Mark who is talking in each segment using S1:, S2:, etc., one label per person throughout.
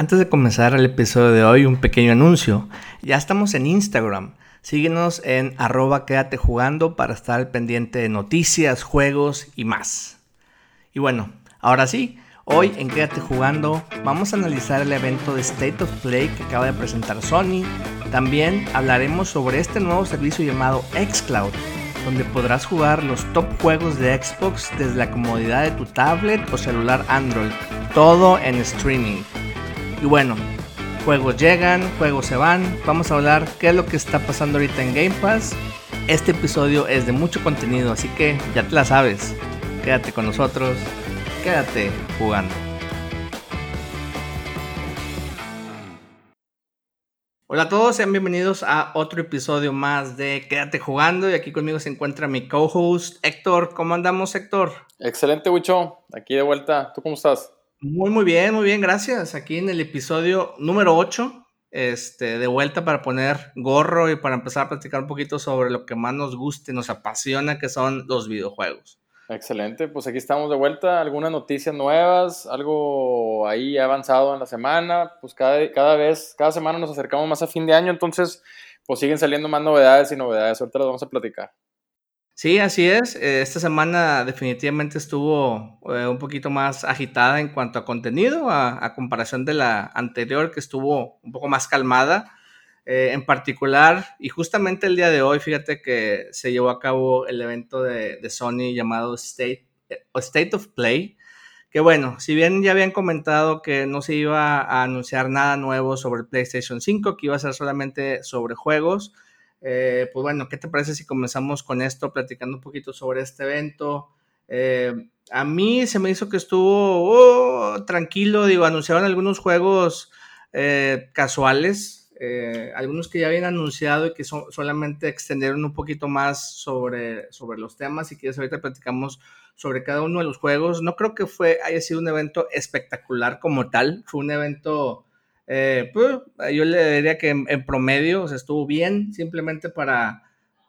S1: Antes de comenzar el episodio de hoy, un pequeño anuncio. Ya estamos en Instagram. Síguenos en arroba quédate para estar al pendiente de noticias, juegos y más. Y bueno, ahora sí, hoy en Quédate jugando vamos a analizar el evento de State of Play que acaba de presentar Sony. También hablaremos sobre este nuevo servicio llamado xCloud, donde podrás jugar los top juegos de Xbox desde la comodidad de tu tablet o celular Android, todo en streaming. Y bueno, juegos llegan, juegos se van. Vamos a hablar qué es lo que está pasando ahorita en Game Pass. Este episodio es de mucho contenido, así que ya te la sabes. Quédate con nosotros, quédate jugando. Hola a todos, sean bienvenidos a otro episodio más de Quédate jugando y aquí conmigo se encuentra mi co-host Héctor. ¿Cómo andamos Héctor?
S2: Excelente, Wicho. Aquí de vuelta. ¿Tú cómo estás?
S1: Muy, muy bien, muy bien, gracias. Aquí en el episodio número 8, este, de vuelta para poner gorro y para empezar a platicar un poquito sobre lo que más nos guste, nos apasiona, que son los videojuegos.
S2: Excelente, pues aquí estamos de vuelta. Algunas noticias nuevas, algo ahí avanzado en la semana. Pues cada, cada vez, cada semana nos acercamos más a fin de año, entonces pues siguen saliendo más novedades y novedades. Ahorita las vamos a platicar.
S1: Sí, así es. Eh, esta semana definitivamente estuvo eh, un poquito más agitada en cuanto a contenido, a, comparación de la anterior que estuvo un poco más calmada. Eh, en particular, y justamente el día de hoy, fíjate que se llevó a cabo el evento de, de Sony llamado State, State of Play, que bueno, si bien ya habían comentado que no se iba a anunciar nada nuevo sobre el PlayStation 5, que iba a ser solamente sobre juegos, eh, pues bueno, ¿qué te parece si comenzamos con esto, platicando un poquito sobre este evento? Eh, a mí se me hizo que estuvo oh, tranquilo, digo, anunciaron algunos juegos eh, casuales, algunos que ya habían anunciado y que solamente extendieron un poquito más sobre, sobre los temas. y que ahorita platicamos sobre cada uno de los juegos. No creo que fue, haya sido un evento espectacular como tal, fue un evento eh, pues, yo le diría que en, promedio estuvo bien, simplemente para,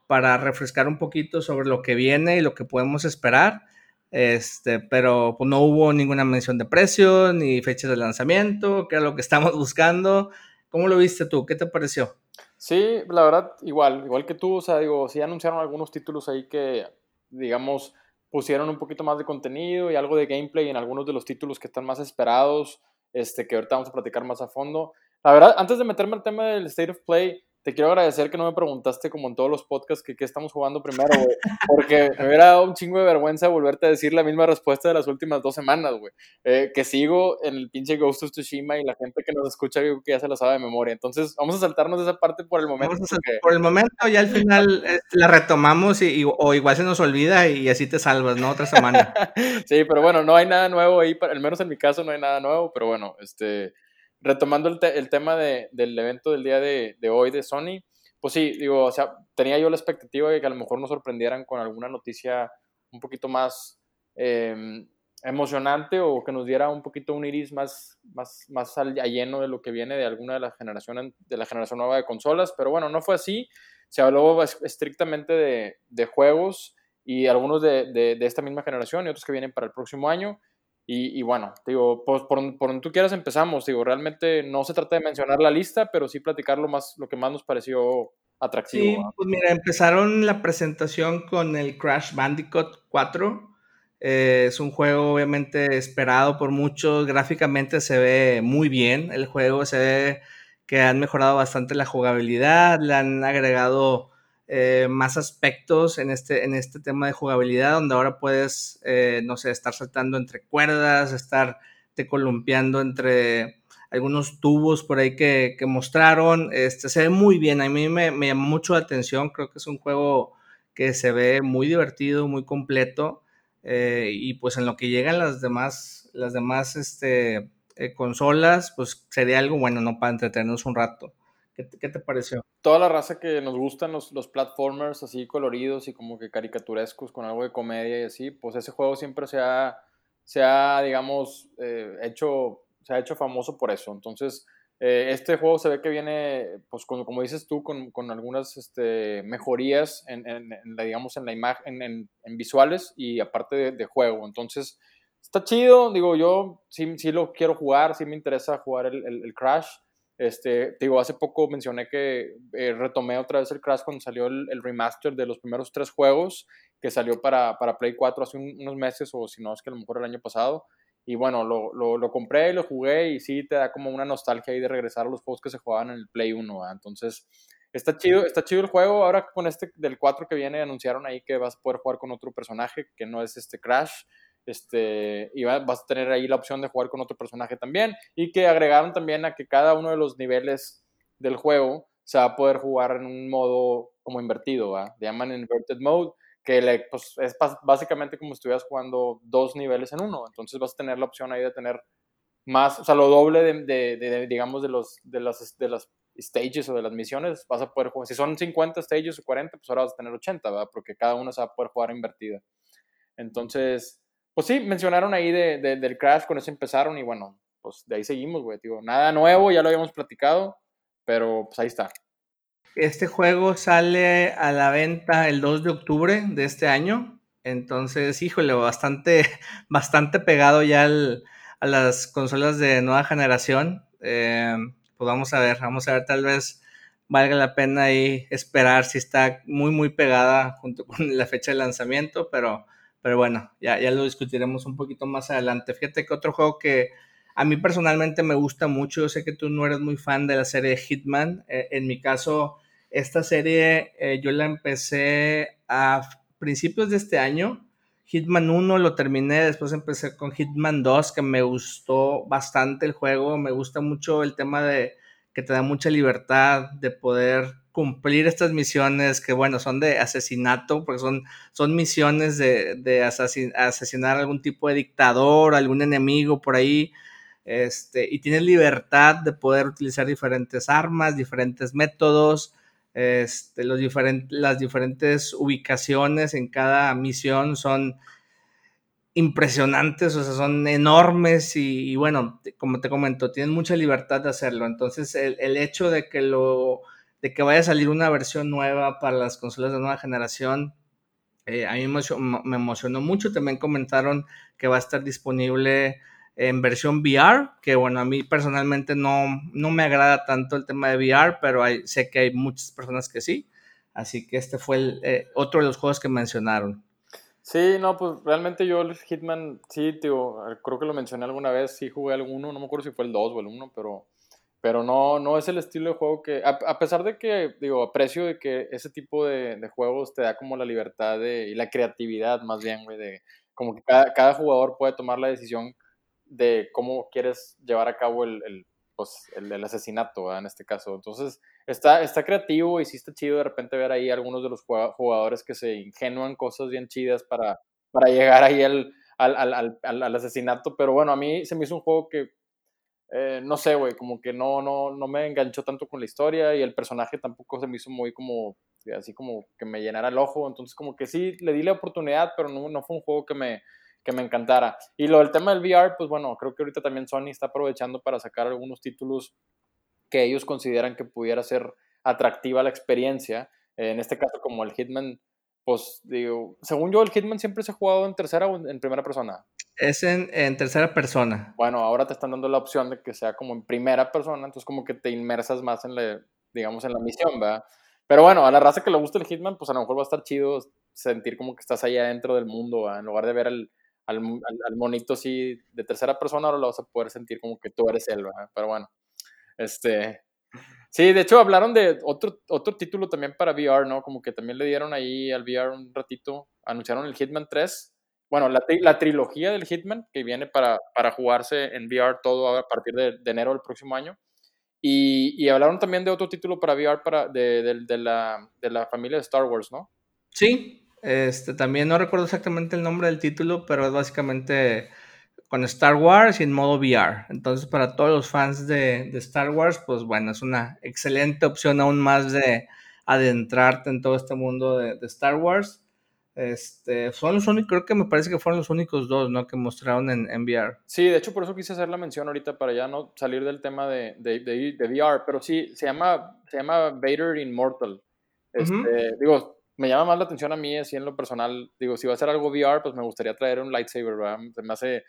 S1: para refrescar un poquito sobre lo que viene y lo que podemos esperar. Este, pero pues, no hubo ninguna mención de precio ni fechas de lanzamiento, que era lo que estamos buscando. ¿Cómo lo viste tú? ¿Qué te pareció?
S2: Sí, la verdad, igual, igual que tú, o sea, digo, sí anunciaron algunos títulos ahí que, digamos, pusieron un poquito más de contenido y algo de gameplay en algunos de los títulos que están más esperados este, que ahorita vamos a platicar más a fondo. La verdad, antes de meterme al tema del State of Play, te quiero agradecer que no me preguntaste, como en todos los podcasts, que qué estamos jugando primero, güey. Porque me hubiera dado un chingo de vergüenza volverte a decir la misma respuesta de las últimas dos semanas, güey. Eh, que sigo en el pinche Ghost of Tsushima y la gente que nos escucha, yo que ya se la sabe de memoria. Entonces, vamos a saltarnos de esa parte por el momento.
S1: Por el momento, ya al final eh, la retomamos y, o igual se nos olvida y así te salvas, ¿no? Otra semana.
S2: sí, pero bueno, no hay nada nuevo ahí, al menos en mi caso no hay nada nuevo, pero bueno, este retomando el, el tema de, del evento del día de, de, hoy de Sony, pues sí, digo, o sea, tenía yo la expectativa de que a lo mejor nos sorprendieran con alguna noticia un poquito más em, emocionante o que nos diera un poquito un iris más, más, más al, lleno de lo que viene de alguna de la generación, de la generación nueva de consolas, pero bueno, no fue así, se habló estrictamente de, de juegos y algunos de, de esta misma generación y otros que vienen para el próximo año. Y, bueno, digo, pues por, por, donde tú quieras empezamos. Digo, realmente no se trata de mencionar la lista, pero sí platicar lo, más, lo que más nos pareció atractivo.
S1: Sí, pues mira, empezaron la presentación con el Crash Bandicoot 4. Eh, es un juego obviamente esperado por muchos. Gráficamente se ve muy bien el juego. Se ve que han mejorado bastante la jugabilidad. Le han agregado eh, más aspectos en este, en este tema de jugabilidad, donde ahora puedes, eh, no sé, estar saltando entre cuerdas, estar te columpiando entre algunos tubos por ahí que, mostraron. Este, se ve muy bien, a mí me, me, llamó mucho la atención, creo que es un juego que se ve muy divertido, muy completo, eh, y pues en lo que llegan las demás, las demás este, consolas, pues sería algo bueno, ¿no? Para entretenernos un rato. ¿Qué, te pareció?
S2: Toda la raza que nos gustan los, los platformers así coloridos y como que caricaturescos con algo de comedia y así, pues ese juego siempre se ha, se ha digamos, eh, hecho, se ha hecho famoso por eso. Entonces, eh, este juego se ve que viene, pues como, como dices tú, con, con algunas este, mejorías en, en, la, digamos, en la imagen, en, en, visuales y aparte de, de, juego. Entonces, está chido, digo, yo sí, sí lo quiero jugar, sí me interesa jugar el, el, Crash. Este, digo, hace poco mencioné que eh, retomé otra vez el Crash cuando salió el, el, remaster de los primeros tres juegos que salió para, para Play 4 hace unos meses o si no es que a lo mejor el año pasado. Y bueno, lo, lo, lo, compré, lo jugué y sí te da como una nostalgia ahí de regresar a los juegos que se jugaban en el Play 1. Entonces, está chido, está chido el juego. Ahora con este del 4 que viene anunciaron ahí que vas a poder jugar con otro personaje que no es este Crash. Este, y vas a tener ahí la opción de jugar con otro personaje también. Y que agregaron también a que cada uno de los niveles del juego se va a poder jugar en un modo como invertido, ¿va? Le llaman Inverted Mode, que le, pues, es básicamente como si estuvieras jugando dos niveles en uno. Entonces vas a tener la opción ahí de tener más, o sea, lo doble de, digamos, de, los, de, las, de las stages o de las misiones, vas a poder jugar. Si son 50 stages o 40, pues ahora vas a tener 80, ¿verdad? Porque cada uno se va a poder jugar invertida. Entonces, pues sí, mencionaron ahí de, del Crash, con eso empezaron y bueno, pues de ahí seguimos, güey. Digo, nada nuevo, ya lo habíamos platicado, pero pues ahí está.
S1: Este juego sale a la venta el 2 de octubre de este año. Entonces, híjole, bastante, bastante pegado ya a las consolas de nueva generación. Eh, pues vamos a ver, vamos a ver, tal vez valga la pena ahí esperar si está muy, muy pegada junto con la fecha de lanzamiento, pero pero bueno, ya, ya lo discutiremos un poquito más adelante. Fíjate que otro juego que a mí personalmente me gusta mucho, yo sé que tú no eres muy fan de la serie Hitman. Eh, en mi caso, esta serie eh, yo la empecé a principios de este año. Hitman 1 lo terminé, después empecé con Hitman 2, que me gustó bastante el juego. Me gusta mucho el tema de que te da mucha libertad de poder cumplir estas misiones que, bueno, son de asesinato, porque son, son misiones de, de asesinar algún tipo de dictador, algún enemigo por ahí, este, y tienes libertad de poder utilizar diferentes armas, diferentes métodos, este, los las diferentes ubicaciones en cada misión son impresionantes, o sea, son enormes y, bueno, como te comento, tienen mucha libertad de hacerlo. Entonces, el, el hecho de que lo de que vaya a salir una versión nueva para las consolas de nueva generación. Eh, a mí me emocionó mucho. También comentaron que va a estar disponible en versión VR, que bueno, a mí personalmente no, no me agrada tanto el tema de VR, pero sé que hay muchas personas que sí. Así que este fue eh, otro de los juegos que mencionaron.
S2: Sí, no, pues realmente yo el Hitman, sí, tío, creo que lo mencioné alguna vez, sí jugué alguno, no me acuerdo si fue el 2 o el 1, pero pero no, no es el estilo de juego que, a, pesar de que, digo, aprecio de que ese tipo de, juegos te da como la libertad de, y la creatividad más bien, güey, de como que cada, jugador puede tomar la decisión de cómo quieres llevar a cabo el, el pues, el, asesinato, en este caso. Entonces, está, está creativo y sí está chido de repente ver ahí algunos de los jugadores que se ingenúan cosas bien chidas para, para llegar ahí al, al, al, al, asesinato, pero bueno, a mí se me hizo un juego que eh, no sé, güey, como que no, no, no me enganchó tanto con la historia y el personaje tampoco se me hizo muy como, así como que me llenara el ojo, entonces como que sí, le di la oportunidad, pero no, no fue un juego que me, que me encantara. Y lo del tema del VR, pues bueno, creo que ahorita también Sony está aprovechando para sacar algunos títulos que ellos consideran que pudiera ser atractiva la experiencia, en este caso como el Hitman, pues digo, según yo el Hitman siempre se ha jugado en tercera o en primera persona.
S1: Es en, tercera persona.
S2: Bueno, ahora te están dando la opción de que sea como en primera persona, entonces como que te inmersas más en la, digamos, en la misión, ¿verdad? Pero bueno, a la raza que le gusta el Hitman, pues a lo mejor va a estar chido sentir como que estás ahí adentro del mundo, ¿verdad? En lugar de ver al, al, al, monito así de tercera persona, ahora lo vas a poder sentir como que tú eres él, ¿verdad? Pero bueno, este... Sí, de hecho hablaron de otro, otro título también para VR, ¿no? Como que también le dieron ahí al VR un ratito, anunciaron el Hitman 3, bueno, la, la, trilogía del Hitman, que viene para, para jugarse en VR todo a partir de, enero del próximo año. Y, y, hablaron también de otro título para VR para, de, de, de, la, de la familia de Star Wars, ¿no?
S1: Sí, este, también no recuerdo exactamente el nombre del título, pero es básicamente con Star Wars y en modo VR. Entonces, para todos los fans de, de Star Wars, pues bueno, es una excelente opción aún más de adentrarte en todo este mundo de, de Star Wars. Este, son los únicos, creo que me parece que fueron los únicos dos, ¿no? Que mostraron en, en, VR.
S2: Sí, de hecho por eso quise hacer la mención ahorita para ya no salir del tema de, de, de, VR, pero sí, se llama, se llama Vader Immortal. Este, Digo, me llama más la atención a mí, así en lo personal. Digo, si va a ser algo VR, pues me gustaría traer un lightsaber, ¿verdad? me hace,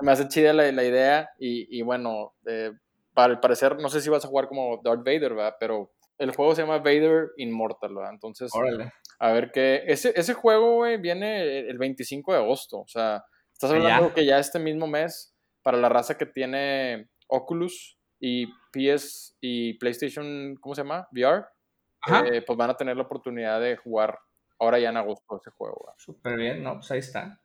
S2: me hace chida la, la idea y, y bueno, eh, para el parecer, no sé si vas a jugar como Darth Vader, ¿verdad? Pero el juego se llama Vader Immortal, ¿verdad? Entonces, a ver qué. Ese, ese juego, güey, viene el 25 de agosto. O sea, estás hablando que ya este mismo mes, para la raza que tiene Oculus y PS y PlayStation, ¿cómo se llama? VR, eh, pues van a tener la oportunidad de jugar ahora ya en agosto ese juego.
S1: Súper bien, no, pues ahí está.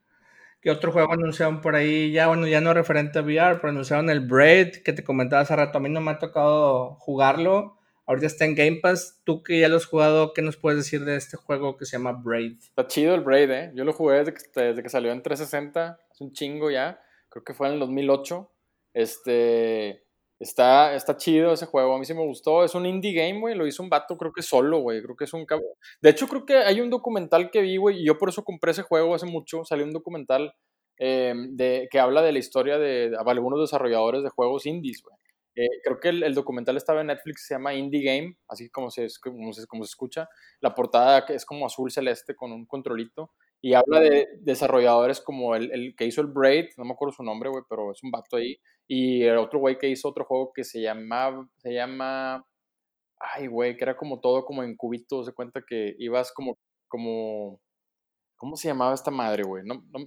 S1: ¿Qué otro juego anunciaron por ahí? Ya, bueno, ya no referente a VR, pero anunciaron el Braid, que te comentaba hace rato. A mí no me ha tocado jugarlo Ahorita está en Game Pass. Tú que ya lo has jugado, ¿qué nos puedes decir de este juego que se llama Braid?
S2: Está chido el Braid, ¿eh? Yo lo jugué desde que, desde que salió en 360. Es un chingo ya. Creo que fue en el 2008. Este. Está, está chido ese juego, a mí sí me gustó. Es un indie game, güey. Lo hizo un vato, creo que solo, güey. Creo que es un De hecho, creo que hay un documental que vi, güey, y yo por eso compré ese juego hace mucho. Salió un documental eh, de, que habla de la historia de, de, algunos desarrolladores de juegos indies, güey. Eh, creo que el, documental estaba en Netflix, se llama Indie Game, así como se, como se, como se escucha. La portada es como azul celeste con un controlito. Y habla de desarrolladores como el, el que hizo el Braid, no me acuerdo su nombre, güey, pero es un vato ahí. Y el otro güey que hizo otro juego que se llama, se llama, ay, güey, que era como todo como en cubitos, se cuenta que ibas como, como, ¿cómo se llamaba esta madre, güey? No, no,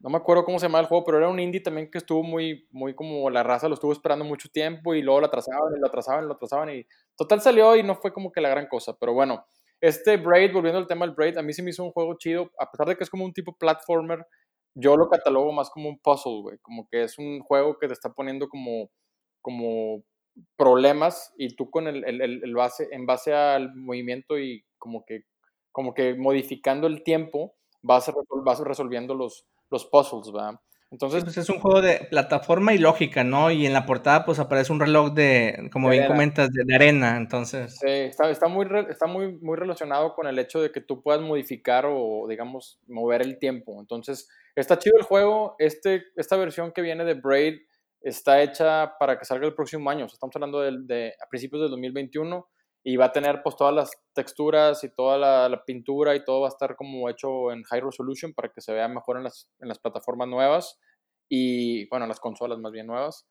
S2: no me acuerdo cómo se llamaba el juego, pero era un indie también que estuvo muy, muy como la raza lo estuvo esperando mucho tiempo y luego lo atrasaban y lo atrasaban y lo atrasaban y total salió y no fue como que la gran cosa, pero bueno, este Braid, volviendo al tema del Braid, a mí sí me hizo un juego chido, a pesar de que es como un tipo platformer, yo lo catalogo más como un puzzle, güey, como que es un juego que te está poniendo como, como problemas y tú con el, el, el base, en base al movimiento y como que, como que modificando el tiempo, vas, vas resolviendo los los puzzles, ¿verdad?
S1: Entonces, pues es un juego de plataforma y lógica, ¿no? Y en la portada pues aparece un reloj de, como bien comentas, de, arena, entonces.
S2: Sí, está, está, muy, está muy, muy relacionado con el hecho de que tú puedas modificar o, digamos, mover el tiempo. Entonces, está chido el juego. Este, esta versión que viene de Braid está hecha para que salga el próximo año. estamos hablando de, de, a principios del 2021 y va a tener pues todas las texturas y toda la, pintura y todo va a estar como hecho en high resolution para que se vea mejor en las, en las plataformas nuevas y bueno, en las consolas más bien nuevas.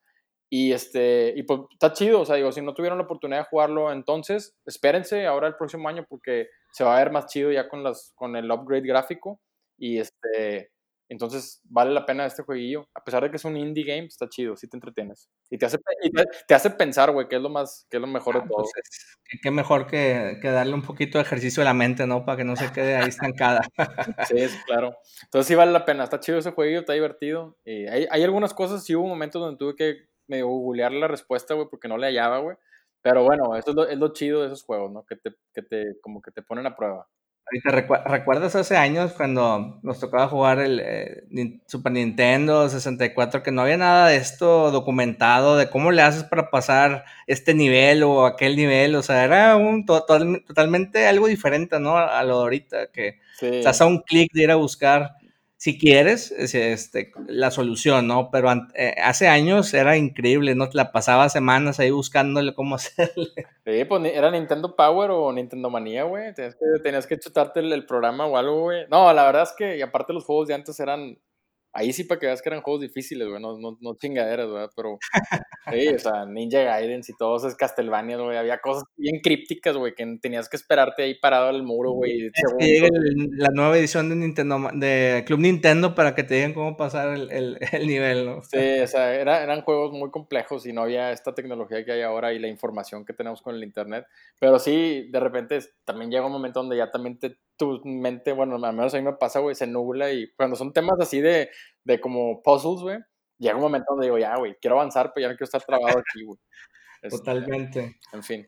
S2: Y este, y pues está chido, o sea, digo, si no tuvieron la oportunidad de jugarlo entonces, espérense ahora el próximo año porque se va a ver más chido ya con las con el upgrade gráfico y este entonces vale la pena este jueguillo. A pesar de que es un indie game, está chido, sí te entretienes. Y te hace, te, hace pensar, güey, que es lo más, que es lo mejor de ah, todo.
S1: Pues qué mejor que, que, darle un poquito de ejercicio a la mente, ¿no? Para que no se quede ahí estancada.
S2: sí, claro. Entonces sí vale la pena. Está chido ese jueguillo, está divertido. Y hay, hay algunas cosas, sí hubo momentos donde tuve que medio googlear la respuesta, güey, porque no le hallaba, güey. Pero bueno, eso es lo, es lo chido de esos juegos, ¿no? Que te, que te, como que te ponen a prueba.
S1: ¿Te recuerdas hace años cuando nos tocaba jugar el eh, Super Nintendo 64 que no había nada de esto documentado de cómo le haces para pasar este nivel o aquel nivel? O sea, era un totalmente algo diferente, ¿no? A lo de ahorita, que sí. estás a un clic de ir a buscar si quieres, este, la solución, ¿no? Pero eh, hace años era increíble, ¿no? La pasaba semanas ahí buscándole cómo hacerle.
S2: Sí, pues era Nintendo Power o Nintendo Manía, güey. Tenías que, tenías que chutarte el, programa o algo, güey. No, la verdad es que, y aparte los juegos de antes eran Ahí sí para que veas que eran juegos difíciles, güey, no, no, no, chingaderas, ¿verdad? Pero, sí, o sea, Ninja Gaiden y todos es Castlevania, güey, había cosas bien crípticas, güey, que tenías que esperarte ahí parado al muro, güey.
S1: Es que llegue la nueva edición de Nintendo, de Club Nintendo para que te digan cómo pasar el, el, el nivel, ¿no?
S2: Sí, o sea, era, eran juegos muy complejos y no había esta tecnología que hay ahora y la información que tenemos con el internet. Pero sí, de repente también llega un momento donde ya también te tu mente, bueno, al menos a mí me pasa, güey, se nubla y cuando son temas así de, de como puzzles, güey, llega un momento donde digo, ya, güey, quiero avanzar, pero ya no quiero estar trabado aquí, güey.
S1: Totalmente.
S2: En fin.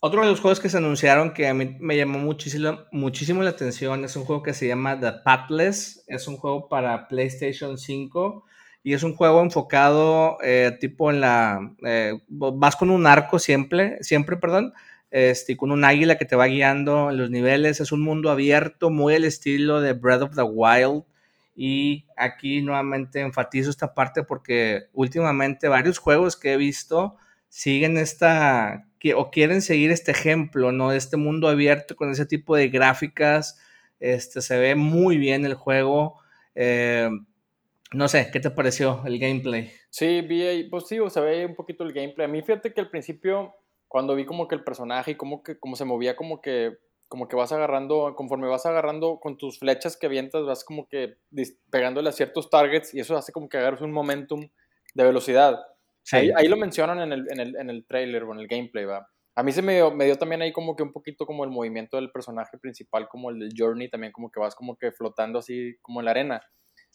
S1: Otro de los juegos que se anunciaron que a mí me llamó muchísimo, muchísimo la atención es un juego que se llama The Pathless. Es un juego para PlayStation 5 y es un juego enfocado eh, tipo en la... Eh, vas con un arco siempre, siempre, perdón, este, con un águila que te va guiando en los niveles. Es un mundo abierto, muy al estilo de Breath of the Wild. Y aquí nuevamente enfatizo esta parte porque últimamente varios juegos que he visto siguen esta, o quieren seguir este ejemplo, ¿no? Este mundo abierto con ese tipo de gráficas Este, se ve muy bien el juego. Eh, no sé, ¿qué te pareció el gameplay?
S2: Sí, vi, pues sí, se ve un poquito el gameplay. A mí fíjate que al principio, cuando vi como que el personaje y cómo, que, cómo se movía, como que, como que vas agarrando, conforme vas agarrando con tus flechas que avientas, vas como que pegándole a ciertos targets y eso hace como que agarres un momentum de velocidad. Ahí, ahí, lo mencionan en el, en, el, en el trailer o en el gameplay, ¿va? A mí se me dio, me dio también ahí como que un poquito como el movimiento del personaje principal, como el del Journey, también como que vas como que flotando así como en la arena.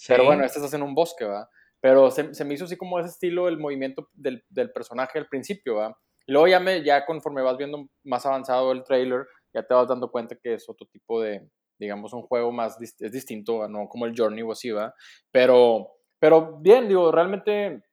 S2: Pero bueno, este estás en un bosque, ¿va? Pero se, se, me hizo así como ese estilo el movimiento del, del, personaje al principio, ¿va? Y luego ya, me, ya conforme vas viendo más avanzado el trailer, ya te vas dando cuenta que es otro tipo de, digamos, un juego más, es distinto, no como el Journey o así, ¿va? Pero, pero bien, digo, realmente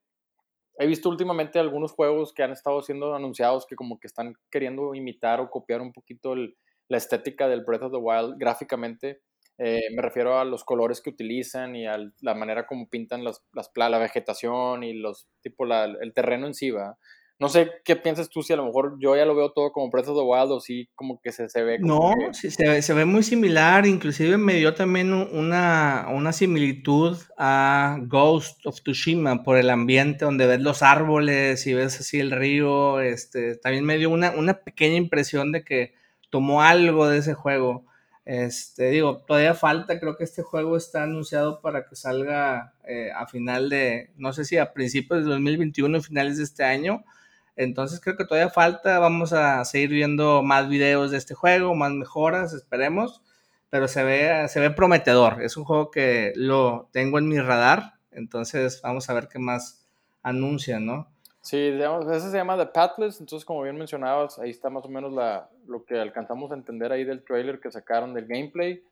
S2: he visto últimamente algunos juegos que han estado siendo anunciados que como que están queriendo imitar o copiar un poquito la estética del Breath of the Wild gráficamente. Eh, me refiero a los colores que utilizan y a la manera como pintan las, las la vegetación y los tipo la, el terreno en sí, ¿va? No sé qué piensas tú, si a lo mejor yo ya lo veo todo como Breath of the Wild o si como que se, se ve.
S1: no, sí, se, ve, se, ve muy similar, inclusive me dio también una, una similitud a Ghost of Tsushima por el ambiente donde ves los árboles y ves así el río. Este, también me dio una, una pequeña impresión de que tomó algo de ese juego. Este, digo, todavía falta, creo que este juego está anunciado para que salga eh, a final de, no sé si a principios de 2021, finales de este año entonces creo que todavía falta, vamos a seguir viendo más videos de este juego, más mejoras, esperemos, pero se ve, se ve prometedor. Es un juego que lo tengo en mi radar, entonces vamos a ver qué más anuncian, ¿no?
S2: Sí, digamos, ese se llama The Pathless, entonces como bien mencionabas, ahí está más o menos la, lo que alcanzamos a entender ahí del trailer que sacaron del gameplay.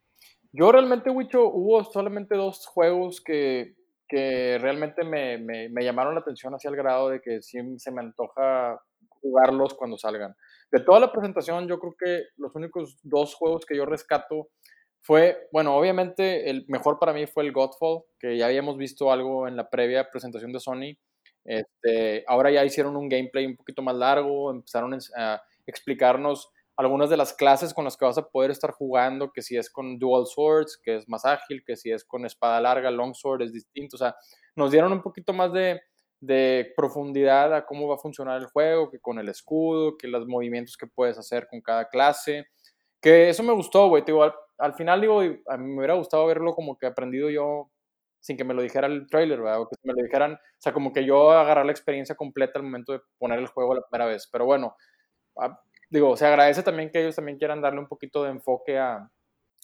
S2: Yo realmente, Wicho, hubo solamente dos juegos que que realmente me, me, llamaron la atención hacia el grado de que sí se me antoja jugarlos cuando salgan. De toda la presentación, yo creo que los únicos dos juegos que yo rescato fue, bueno, obviamente el mejor para mí fue el Godfall, que ya habíamos visto algo en la previa presentación de Sony. Este, ahora ya hicieron un gameplay un poquito más largo, empezaron a explicarnos algunas de las clases con las que vas a poder estar jugando, que si es con dual swords, que es más ágil, que si es con espada larga, long sword es distinto, o sea, nos dieron un poquito más de, de profundidad a cómo va a funcionar el juego, que con el escudo, que los movimientos que puedes hacer con cada clase, que eso me gustó, güey, al, al, final digo, a mí me hubiera gustado verlo como que aprendido yo sin que me lo dijera el trailer, ¿verdad? O que me lo dijeran, o sea, como que yo agarrar la experiencia completa al momento de poner el juego la primera vez, pero bueno, digo, se agradece también que ellos también quieran darle un poquito de enfoque a,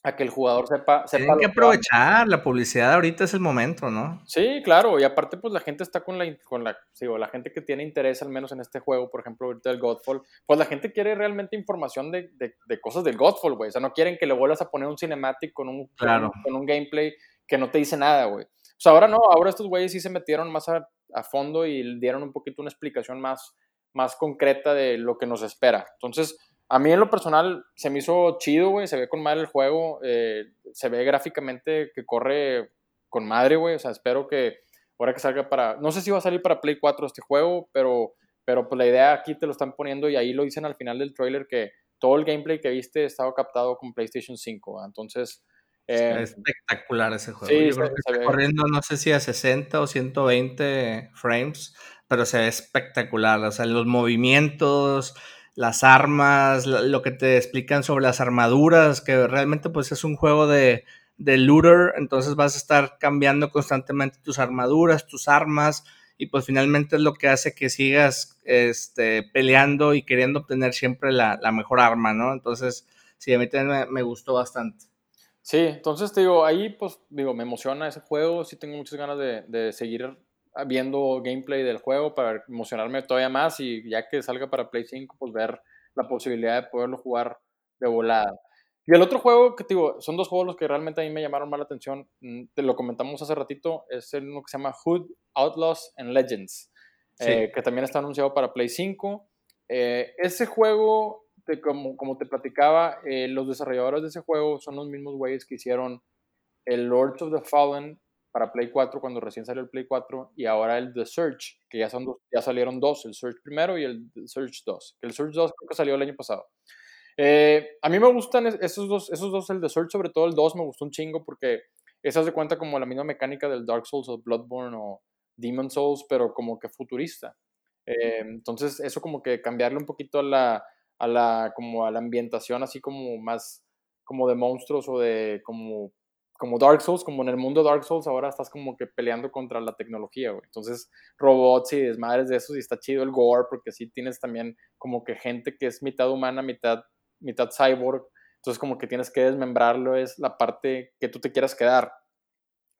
S2: a que el jugador sepa. sepa
S1: Tienen que aprovechar, la publicidad ahorita es el momento, ¿no?
S2: Sí, claro, y aparte, pues la gente está con la, con la, digo, la gente que tiene interés al menos en este juego, por ejemplo, ahorita del Godfall, pues la gente quiere realmente información de, de, de cosas del Godfall, güey. O sea, no quieren que le vuelvas a poner un cinematic con un,
S1: claro.
S2: con, un gameplay que no te dice nada, güey. O sea, ahora no, ahora estos güeyes sí se metieron más a, a fondo y dieron un poquito una explicación más más concreta de lo que nos espera. Entonces, a mí en lo personal se me hizo chido, güey, se ve con madre el juego, eh, se ve gráficamente que corre con madre, güey, o sea, espero que ahora que salga para, no sé si va a salir para Play 4 este juego, pero, pero pues la idea aquí te lo están poniendo y ahí lo dicen al final del trailer que todo el gameplay que viste estaba captado con PlayStation 5, entonces...
S1: Eh, espectacular ese juego. Sí, Yo creo que está corriendo no sé si a 60 o 120 frames pero se ve espectacular. O sea, los movimientos, las armas, lo que te explican sobre las armaduras, que realmente pues es un juego de, de looter, entonces vas a estar cambiando constantemente tus armaduras, tus armas, y pues finalmente es lo que hace que sigas este, peleando y queriendo obtener siempre la, la mejor arma, ¿no? Entonces, sí, a mí también me, gustó bastante.
S2: Sí, entonces te digo, ahí pues digo, me emociona ese juego, sí tengo muchas ganas de, de seguir viendo gameplay del juego para emocionarme todavía más y ya que salga para Play 5, pues ver la posibilidad de poderlo jugar de volada. Y el otro juego que te digo, son dos juegos los que realmente a mí me llamaron más la atención, mm, te lo comentamos hace ratito, es uno que se llama Hood, Outlaws and Legends, eh, que también está anunciado para Play 5. Eh, ese juego, como, como te platicaba, eh, los desarrolladores de ese juego son los mismos güeyes que hicieron el Lords of the Fallen para Play 4 cuando recién salió el Play 4 y ahora el The Search, que ya, son ya salieron dos, el Search primero y el The Search 2, que el Search 2 creo que salió el año pasado. Eh, a mí me gustan esos dos, esos dos, el de Search, sobre todo el 2 me gustó un chingo porque eso de cuenta como la misma mecánica del Dark Souls o Bloodborne o Demon Souls, pero como que futurista. Eh, entonces, eso como que cambiarle un poquito a la, a la, como a la ambientación así como más como de monstruos o de como como Dark Souls, como en el mundo Dark Souls, ahora estás como que peleando contra la tecnología, güey. Entonces, robots y desmadres de esos, y está chido el gore, porque sí tienes también como que gente que es mitad humana, mitad, mitad cyborg. Entonces, como que tienes que desmembrarlo, es la parte que tú te quieras quedar.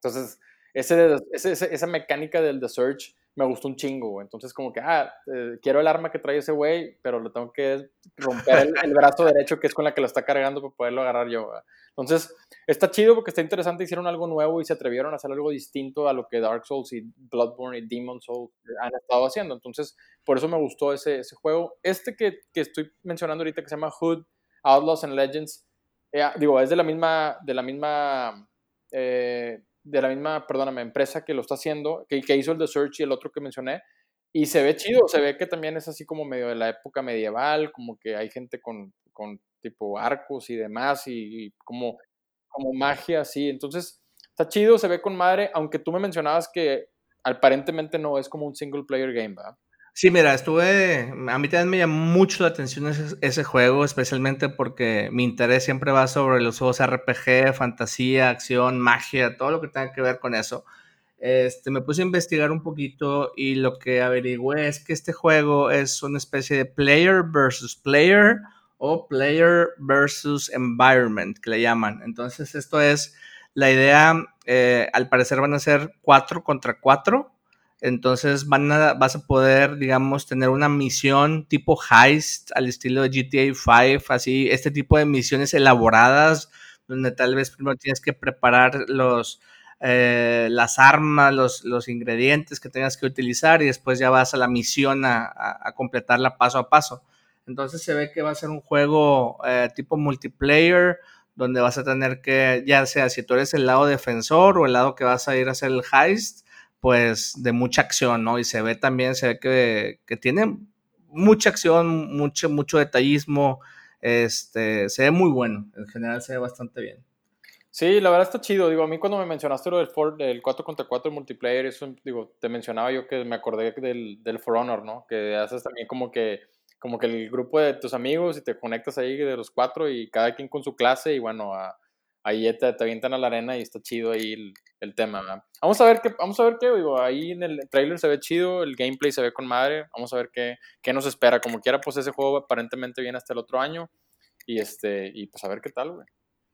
S2: Entonces, ese, esa mecánica del The Search me gustó un chingo, Entonces, como que, ah, eh, quiero el arma que trae ese güey, pero le tengo que romper el, brazo derecho, que es con la que lo está cargando, para poderlo agarrar yo. Entonces, está chido porque está interesante, hicieron algo nuevo y se atrevieron a hacer algo distinto a lo que Dark Souls y Bloodborne y Demon Souls han estado haciendo. Entonces, por eso me gustó ese, ese juego. Este que, que estoy mencionando ahorita, que se llama Hood, Outlaws and Legends, eh, digo, es de la misma, de la misma eh, de la misma, perdóname, empresa que lo está haciendo, que, que hizo el The Search y el otro que mencioné. Y se ve chido, se ve que también es así como medio de la época medieval, como que hay gente con, con tipo arcos y demás, y, como, como magia, así. Entonces, está chido, se ve con madre, aunque tú me mencionabas que aparentemente no es como un single player game, ¿verdad?
S1: Sí, mira, estuve, a mí también me llamó mucho la atención ese, juego, especialmente porque mi interés siempre va sobre los juegos RPG, fantasía, acción, magia, todo lo que tenga que ver con eso. Este, me puse a investigar un poquito y lo que averigüé es que este juego es una especie de player versus player o player versus environment, que le llaman. Entonces, esto es la idea, eh, al parecer van a ser cuatro contra cuatro entonces van a, vas a poder, digamos, tener una misión tipo heist al estilo de GTA 5, así, este tipo de misiones elaboradas, donde tal vez primero tienes que preparar los, eh, las armas, los, los, ingredientes que tengas que utilizar y después ya vas a la misión a, a, completarla paso a paso. Entonces se ve que va a ser un juego eh, tipo multiplayer, donde vas a tener que, ya sea si tú eres el lado defensor o el lado que vas a ir a hacer el heist, pues de mucha acción, ¿no? Y se ve también, se ve que, que tiene mucha acción, mucho, mucho detallismo, este, se ve muy bueno, en general se ve bastante bien.
S2: Sí, la verdad está chido, digo, a mí cuando me mencionaste lo del, For, 4 contra 4 multiplayer, eso, digo, te mencionaba yo que me acordé del, del For Honor, ¿no? Que haces también como que, como que el grupo de tus amigos y te conectas ahí de los cuatro y cada quien con su clase y bueno, a, ahí te, te, avientan a la arena y está chido ahí el, tema. Vamos a ver qué, vamos a ver qué, digo, ahí en el trailer se ve chido, el gameplay se ve con madre, vamos a ver qué, qué nos espera. Como quiera, pues ese juego aparentemente viene hasta el otro año y este y pues a ver qué tal, güey.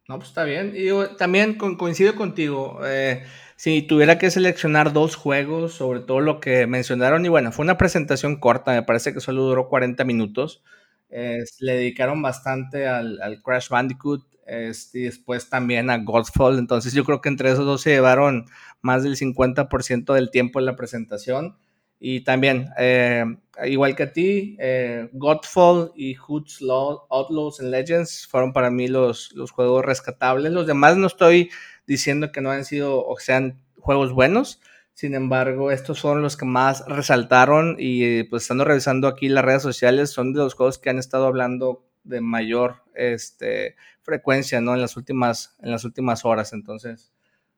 S1: No, pues está bien. Y también coincido contigo. Eh, si tuviera que seleccionar dos juegos, sobre todo lo que mencionaron, y bueno, fue una presentación corta, me parece que solo duró 40 minutos. le dedicaron bastante al, al Crash Bandicoot este, y después también a Godfall. Entonces yo creo que entre esos dos se llevaron más del 50% del tiempo en la presentación. Y también, eh, igual que a ti, eh, Godfall y Hoods Outlaws and Legends fueron para mí los, los juegos rescatables. Los demás no estoy diciendo que no han sido o sean juegos buenos. Sin embargo, estos fueron los que más resaltaron y pues estando revisando aquí las redes sociales, son de los juegos que han estado hablando de mayor este, frecuencia, ¿no? En las últimas, en las últimas horas. Entonces,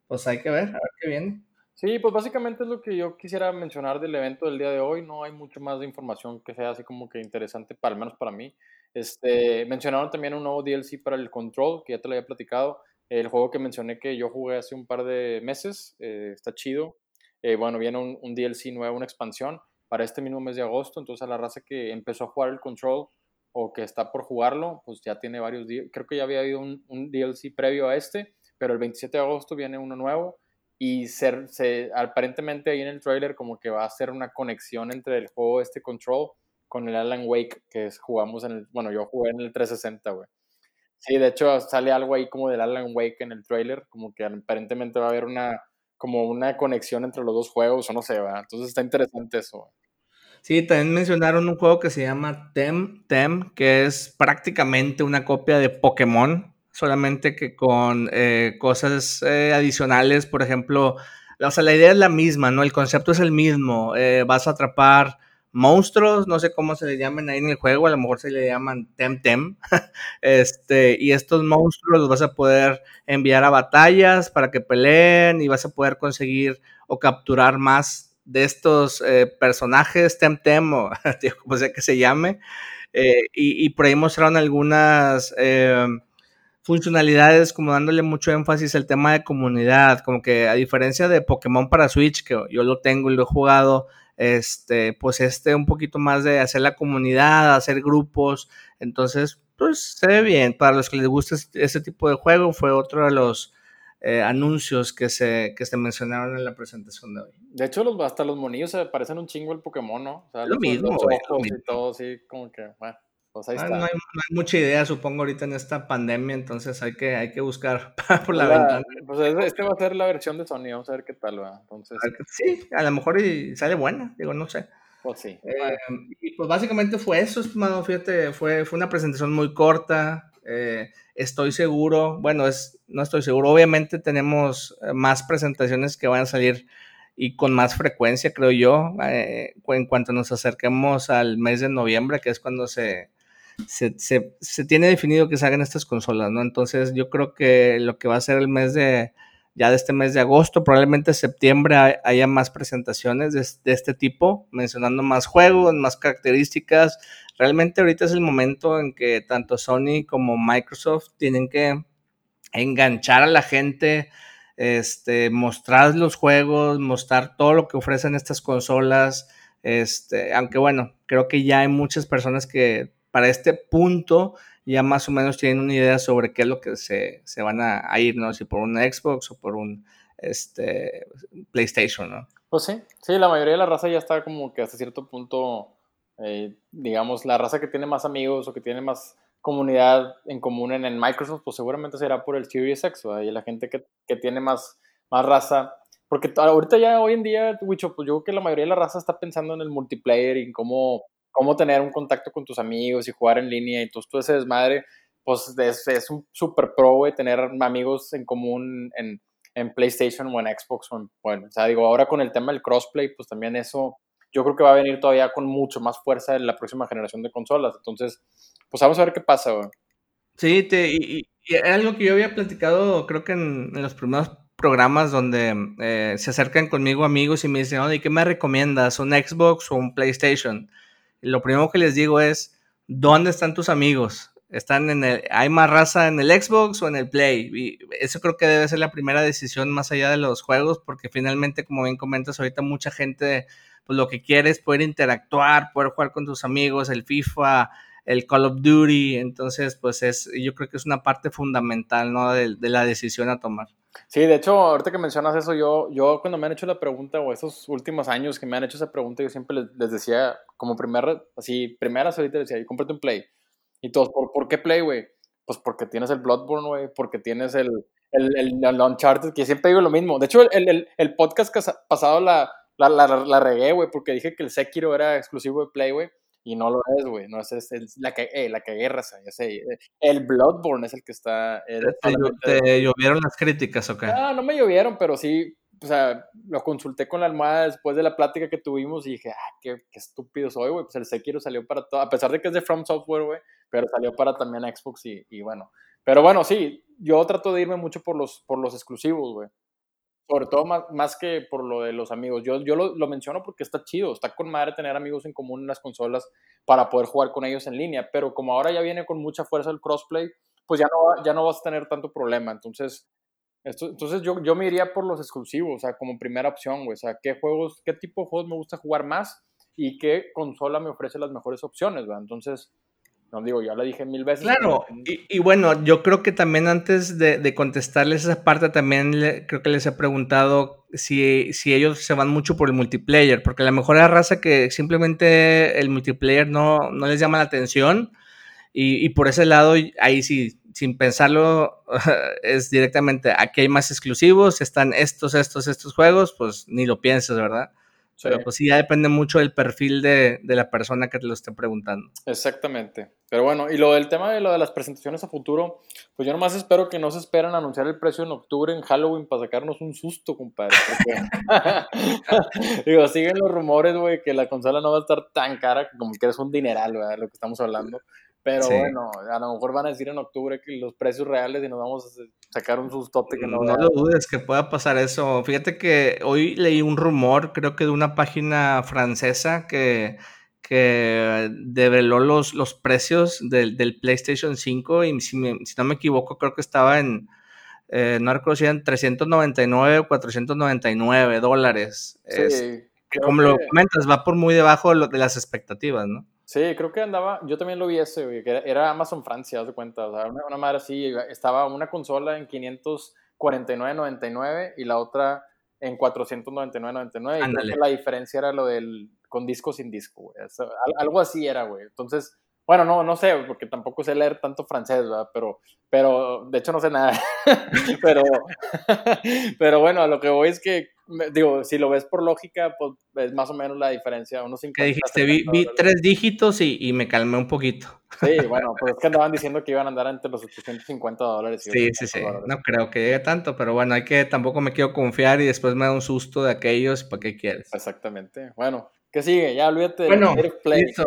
S1: pues hay que ver, a ver qué viene.
S2: Sí, pues básicamente es lo que yo quisiera mencionar del evento del día de hoy. No hay mucho más de información que sea así como que interesante, para, al menos para mí. Este, mencionaron también un nuevo DLC para el Control, que ya te lo había platicado. El juego que mencioné que yo jugué hace un par de meses, eh, está chido. Eh, bueno, viene un, un, DLC nuevo, una expansión para este mismo mes de agosto. Entonces, a la raza que empezó a jugar el Control o que está por jugarlo, pues ya tiene varios días. Creo que ya había habido un, un, DLC previo a este, pero el 27 de agosto viene uno nuevo y ser, se, aparentemente ahí en el trailer como que va a ser una conexión entre el juego este Control con el Alan Wake que jugamos en el, bueno, yo jugué en el 360, güey. Sí, de hecho sale algo ahí como del Alan Wake en el trailer, como que aparentemente va a haber una como una conexión entre los dos juegos, o no sé, ¿verdad? Entonces está interesante eso. Güey.
S1: Sí, también mencionaron un juego que se llama Tem, Tem, que es prácticamente una copia de Pokémon, solamente que con eh, cosas eh, adicionales, por ejemplo, o sea, la idea es la misma, ¿no? El concepto es el mismo, eh, vas a atrapar monstruos, no sé cómo se le llaman ahí en el juego, a lo mejor se le llaman Temtem, este, y estos monstruos los vas a poder enviar a batallas para que peleen y vas a poder conseguir o capturar más de estos eh, personajes Temtem o como sea que se llame, eh, y, por ahí mostraron algunas eh, funcionalidades como dándole mucho énfasis al tema de comunidad, como que a diferencia de Pokémon para Switch, que yo lo tengo y lo he jugado, este, pues este un poquito más de hacer la comunidad, hacer grupos, entonces, pues se ve bien, para los que les gusta este tipo de juego, fue otro de los eh, anuncios que se, que se mencionaron en la presentación de hoy.
S2: De hecho, los, hasta los monillos se parecen un chingo al Pokémon, ¿no?
S1: O lo mismo,
S2: los y todo, sí, como que, bueno. Pues ahí
S1: no,
S2: está.
S1: No, hay, mucha idea, supongo, ahorita en esta pandemia, entonces hay que, hay que buscar por la, ventana.
S2: Pues este va a ser la versión de Sony, vamos a ver qué tal va. Entonces...
S1: Sí, a lo mejor y sale buena, digo, no sé.
S2: Pues sí.
S1: Eh, y pues básicamente fue eso, estimado, fíjate, fue, fue una presentación muy corta, eh, estoy seguro, bueno, es, no estoy seguro, obviamente tenemos eh, más presentaciones que van a salir y con más frecuencia, creo yo, eh, en cuanto nos acerquemos al mes de noviembre, que es cuando se, se, se, tiene definido que salgan estas consolas, ¿no? Entonces yo creo que lo que va a ser el mes de, ya de este mes de agosto, probablemente septiembre haya más presentaciones de, este tipo, mencionando más juegos, más características, realmente ahorita es el momento en que tanto Sony como Microsoft tienen que enganchar a la gente, este, mostrar los juegos, mostrar todo lo que ofrecen estas consolas. Este, aunque bueno, creo que ya hay muchas personas que para este punto ya más o menos tienen una idea sobre qué es lo que se, van a, ir, ¿no? Si por un Xbox o por un este, PlayStation, ¿no?
S2: Pues sí, sí, la mayoría de la raza ya está como que hasta cierto punto eh, digamos, la raza que tiene más amigos o que tiene más comunidad en común en, Microsoft, pues seguramente será por el Series X, y la gente que, que, tiene más, más raza. Porque ahorita ya hoy en día, Wicho, pues yo creo que la mayoría de la raza está pensando en el multiplayer y en cómo, cómo tener un contacto con tus amigos y jugar en línea y todo, ese desmadre, pues es, es un super pro, güey, tener amigos en común en, en PlayStation o en Xbox. O bueno, o sea, digo, ahora con el tema del crossplay, pues también eso yo creo que va a venir todavía con mucho más fuerza en la próxima generación de consolas. Entonces, pues vamos a ver qué pasa, güey.
S1: Sí, te, y, era algo que yo había platicado, creo que en, los primeros programas donde eh, se acercan conmigo amigos y me dicen, oye, ¿qué me recomiendas? ¿Un Xbox o un PlayStation? Lo primero que les digo es, ¿dónde están tus amigos? ¿Están en el, hay más raza en el Xbox o en el Play? Y eso creo que debe ser la primera decisión más allá de los juegos, porque finalmente, como bien comentas, ahorita mucha gente pues lo que quieres es poder interactuar, poder jugar con tus amigos, el FIFA, el Call of Duty, entonces pues es, yo creo que es una parte fundamental, ¿no? De, la decisión a tomar.
S2: Sí, de hecho, ahorita que mencionas eso, yo, yo cuando me han hecho la pregunta, o esos últimos años que me han hecho esa pregunta, yo siempre les, decía, como primera, así, primeras ahorita les decía, cómprate un Play. Y todos, ¿por, ¿por qué Play, güey? Pues porque tienes el Bloodborne, güey, porque tienes el, el, el, Uncharted, que siempre digo lo mismo. De hecho, el, el, el podcast pasado la, la, la, la regué, güey, porque dije que el Sekiro era exclusivo de Play, güey. Y no lo es, güey. No, es, es, la que, eh, la que guerra, ya sé. Eh, el Bloodborne es el que está.
S1: ¿Te, llovieron las críticas o qué?
S2: No, no me llovieron, pero sí. O sea, lo consulté con la almohada después de la plática que tuvimos y dije, ah, qué, qué estúpido soy, güey. Pues el Sekiro salió para todo, a pesar de que es de From Software, güey, pero salió para también Xbox y, y bueno. Pero bueno, sí, yo trato de irme mucho por los, por los exclusivos, güey. Sobre todo más, más, que por lo de los amigos. Yo, yo lo, lo, menciono porque está chido, está con madre tener amigos en común en las consolas para poder jugar con ellos en línea, pero como ahora ya viene con mucha fuerza el crossplay, pues ya no, ya no vas a tener tanto problema. Entonces, entonces yo, yo me iría por los exclusivos, o sea, como primera opción, güey. O sea, ¿qué juegos, qué tipo de juegos me gusta jugar más y qué consola me ofrece las mejores opciones, ¿verdad? Entonces, no digo, ya la dije mil veces.
S1: Claro, y, bueno, yo creo que también antes de, contestarles esa parte, también creo que les he preguntado si, si, ellos se van mucho por el multiplayer, porque a lo mejor es raza que simplemente el multiplayer no, no les llama la atención, y, y, por ese lado, ahí sí, sin pensarlo, es directamente, aquí hay más exclusivos, están estos, estos, estos juegos, pues ni lo pienses, ¿verdad? Pero pues sí, ya depende mucho del perfil de, de, la persona que te lo esté preguntando.
S2: Exactamente. Pero bueno, y lo del tema de lo de las presentaciones a futuro, pues yo nomás espero que no se esperen a anunciar el precio en octubre, en Halloween, para sacarnos un susto, compadre. digo, siguen los rumores, güey, que la consola no va a estar tan cara como que es un dineral, ¿verdad? Lo que estamos hablando. Pero bueno, a lo mejor van a decir en octubre que los precios reales y nos vamos a sacar un sustote que no.
S1: No lo dudes que pueda pasar eso. Fíjate que hoy leí un rumor, creo que de una página francesa que, que develó los, los precios del, del PlayStation 5 y si, no me equivoco creo que estaba en, eh, no recuerdo si eran 399 o 499 dólares. Sí, como lo comentas, va por muy debajo de las expectativas, ¿no?
S2: Sí, creo que andaba, yo también lo vi ese, que era, Amazon Francia, de cuenta, o sea, una, madre así, estaba una consola en 549.99 y la otra en 499.99 y creo que la diferencia era lo del con disco sin disco, güey. algo así era, güey. Entonces, bueno, no, no sé, porque tampoco sé leer tanto francés, ¿verdad? Pero, pero de hecho no sé nada. pero, pero bueno, a lo que voy es que, digo, si lo ves por lógica, pues es más o menos la diferencia. Unos
S1: ¿Qué dijiste? Vi, vi, tres dígitos y, y, me calmé un poquito.
S2: Sí, bueno, pues es que andaban diciendo que iban a andar entre los 850 dólares.
S1: sí, sí, sí. No creo que llegue tanto, pero bueno, hay que, tampoco me quiero confiar y después me da un susto de aquellos, ¿para qué quieres?
S2: Exactamente. Bueno, ¿qué sigue? Ya olvídate
S1: bueno, Listo.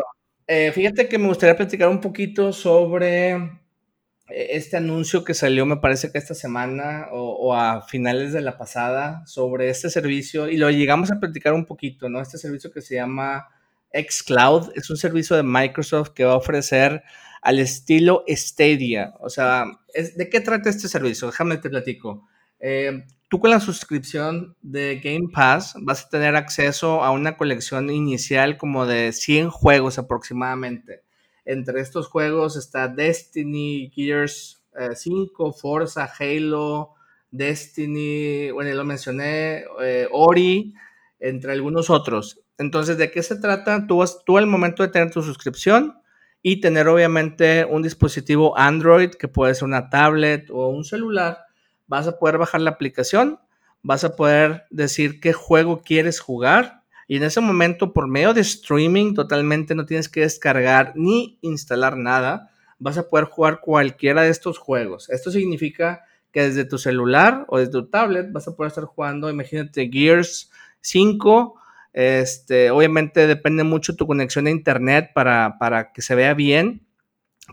S1: Eh, fíjate que me gustaría platicar un poquito sobre eh, este anuncio que salió, me parece que esta semana o, a finales de la pasada, sobre este servicio, y lo llegamos a platicar un poquito, ¿no? Este servicio que se llama xCloud, es un servicio de Microsoft que va a ofrecer al estilo Stadia. O sea, ¿de qué trata este servicio? Déjame te platico. Eh, tú con la suscripción de Game Pass vas a tener acceso a una colección inicial como de 100 juegos aproximadamente. Entre estos juegos está Destiny, Gears 5, eh, Forza, Halo, Destiny, bueno, lo mencioné, eh, Ori, entre algunos otros. Entonces, ¿de qué se trata? Tú, tú al momento de tener tu suscripción y tener obviamente un dispositivo Android, que puede ser una tablet o un celular, vas a poder bajar la aplicación, vas a poder decir qué juego quieres jugar y en ese momento por medio de streaming totalmente no tienes que descargar ni instalar nada, vas a poder jugar cualquiera de estos juegos. Esto significa que desde tu celular o desde tu tablet vas a poder estar jugando, imagínate Gears 5, este, obviamente depende mucho tu conexión a internet para, para que se vea bien,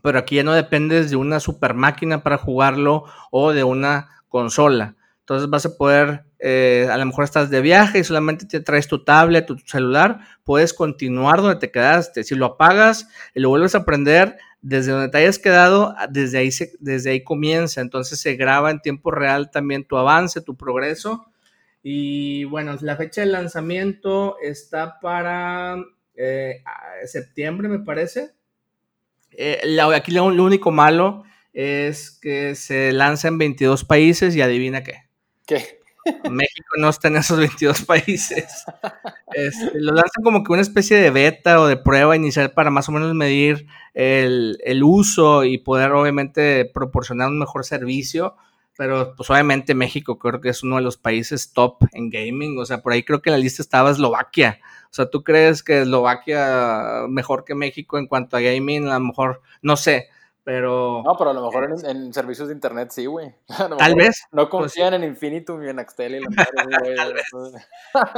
S1: pero aquí ya no dependes de una super máquina para jugarlo o de una consola. Entonces vas a poder, eh, a lo mejor estás de viaje y solamente te traes tu tablet, tu celular, puedes continuar donde te quedaste. Si lo apagas y lo vuelves a prender, desde donde te hayas quedado, desde ahí, desde ahí comienza. Entonces se graba en tiempo real también tu avance, tu progreso. Y bueno, la fecha de lanzamiento está para eh, septiembre, me parece. Eh, aquí lo único malo es que se lanza en 22 países y adivina qué.
S2: ¿Qué?
S1: México no está en esos 22 países. Este, lo lanzan como que una especie de beta o de prueba inicial para más o menos medir el, el, uso y poder obviamente proporcionar un mejor servicio. Pero pues obviamente México creo que es uno de los países top en gaming. O sea, por ahí creo que en la lista estaba Eslovaquia. O sea, ¿tú crees que Eslovaquia mejor que México en cuanto a gaming? A lo mejor, no sé pero.
S2: No, pero a lo mejor en, servicios de internet sí, güey.
S1: Tal vez.
S2: No pues confían en Infinitum y en Axtel y
S1: Tal vez.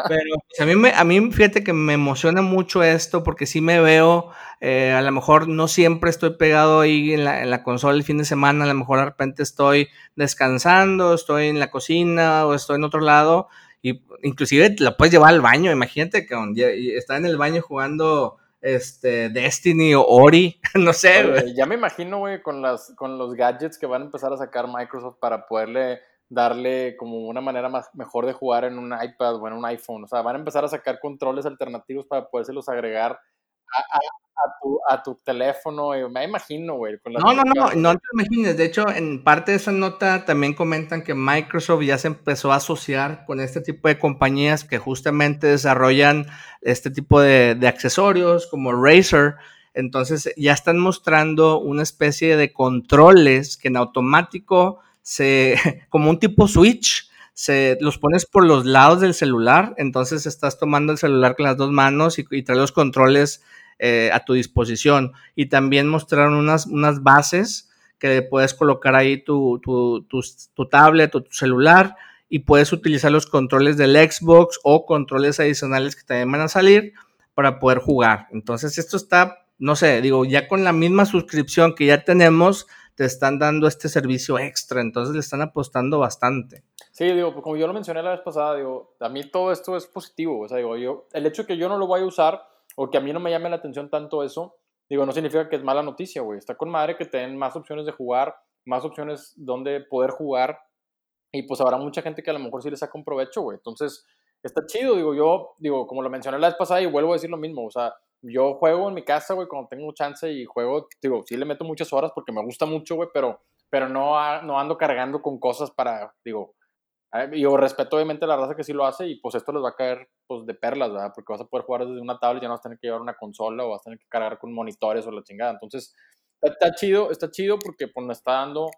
S1: Pero pues, a, mí me, a mí, fíjate que me emociona mucho esto porque sí me veo. Eh, a lo mejor no siempre estoy pegado ahí en la, en la consola el fin de semana. A lo mejor de repente estoy descansando, estoy en la cocina o estoy en otro lado. Y inclusive la puedes llevar al baño. Imagínate que está en el baño jugando este, Destiny o Ori, no sé,
S2: Ya me imagino, güey, con, las, con los gadgets que van a empezar a sacar Microsoft para poderle darle como una manera más mejor de jugar en un iPad o en un iPhone. O sea, van a empezar a sacar controles alternativos para podérselos agregar a, a tu, a tu teléfono, me imagino, güey.
S1: No, no, no, no te imagines. De hecho, en parte de esa nota también comentan que Microsoft ya se empezó a asociar con este tipo de compañías que justamente desarrollan este tipo de, de accesorios como Razer. Entonces ya están mostrando una especie de controles que en automático se, como un tipo switch, se, los pones por los lados del celular, entonces estás tomando el celular con las dos manos y, y trae los controles eh, a tu disposición. Y también mostraron unas, unas bases que puedes colocar ahí tu, tu, tu, tablet o tu celular y puedes utilizar los controles del Xbox o controles adicionales que también van a salir para poder jugar. Entonces esto está, no sé, digo, ya con la misma suscripción que ya tenemos, te están dando este servicio extra, entonces le están apostando bastante.
S2: Sí, digo, pues como yo lo mencioné la vez pasada, digo, a mí todo esto es positivo, o sea, digo, yo, el hecho de que yo no lo voy a usar o que a mí no me llame la atención tanto eso, digo, no significa que es mala noticia, güey. Está con madre que te den más opciones de jugar, más opciones donde poder jugar. Y pues habrá mucha gente que a lo mejor sí le saca un provecho, güey. Entonces, está chido, digo, yo, digo, como lo mencioné la vez pasada y vuelvo a decir lo mismo, o sea, yo juego en mi casa, güey, cuando tengo chance y juego, digo, sí le meto muchas horas porque me gusta mucho, güey, pero, pero no, no ando cargando con cosas para, digo, yo respeto obviamente la raza que sí lo hace y pues esto les va a caer pues de perlas, ¿verdad? Porque vas a poder jugar desde una tablet, ya no vas a tener que llevar una consola o vas a tener que cargar con monitores o la chingada. Entonces, está, chido, está chido porque pues nos está dando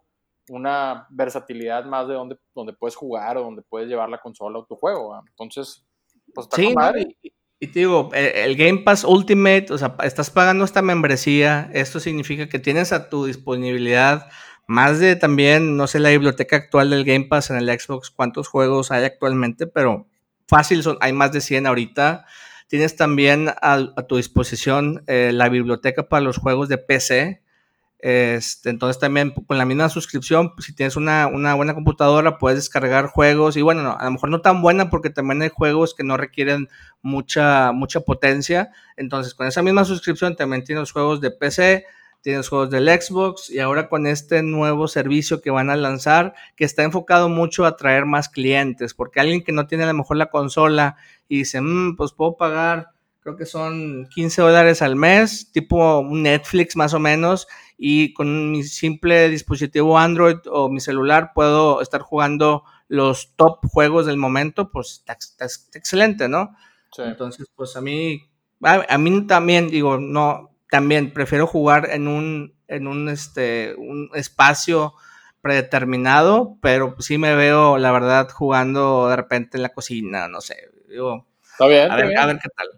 S2: una versatilidad más de donde, donde puedes jugar o donde puedes llevar la consola o tu juego, Entonces, pues está sí,
S1: y, y, te digo, e, el Game Pass Ultimate, o sea, estás pagando esta membresía, esto significa que tienes a tu disponibilidad más de también, no sé, la biblioteca actual del Game Pass en el Xbox, cuántos juegos hay actualmente, pero fácil, son, hay más de 100 ahorita. Tienes también a, tu disposición eh, la biblioteca para los juegos de PC. Este, entonces también con la misma suscripción, si tienes una, una, buena computadora, puedes descargar juegos y bueno, a lo mejor no tan buena porque también hay juegos que no requieren mucha, mucha potencia. Entonces con esa misma suscripción también tienes juegos de PC, tienes juegos del Xbox y ahora con este nuevo servicio que van a lanzar que está enfocado mucho a atraer más clientes, porque alguien que no tiene a lo mejor la consola y dice, mm, pues puedo pagar, creo que son 15 dólares al mes, tipo Netflix más o menos, y con mi simple dispositivo Android o mi celular puedo estar jugando los top juegos del momento, pues está, excelente, ¿no? Entonces, pues a mí, a mí también digo, no, también prefiero jugar en un, en un, este, un espacio predeterminado, pero sí me veo, la verdad, jugando de repente en la cocina, no sé. Digo,
S2: está bien.
S1: A, ver, a ver qué tal.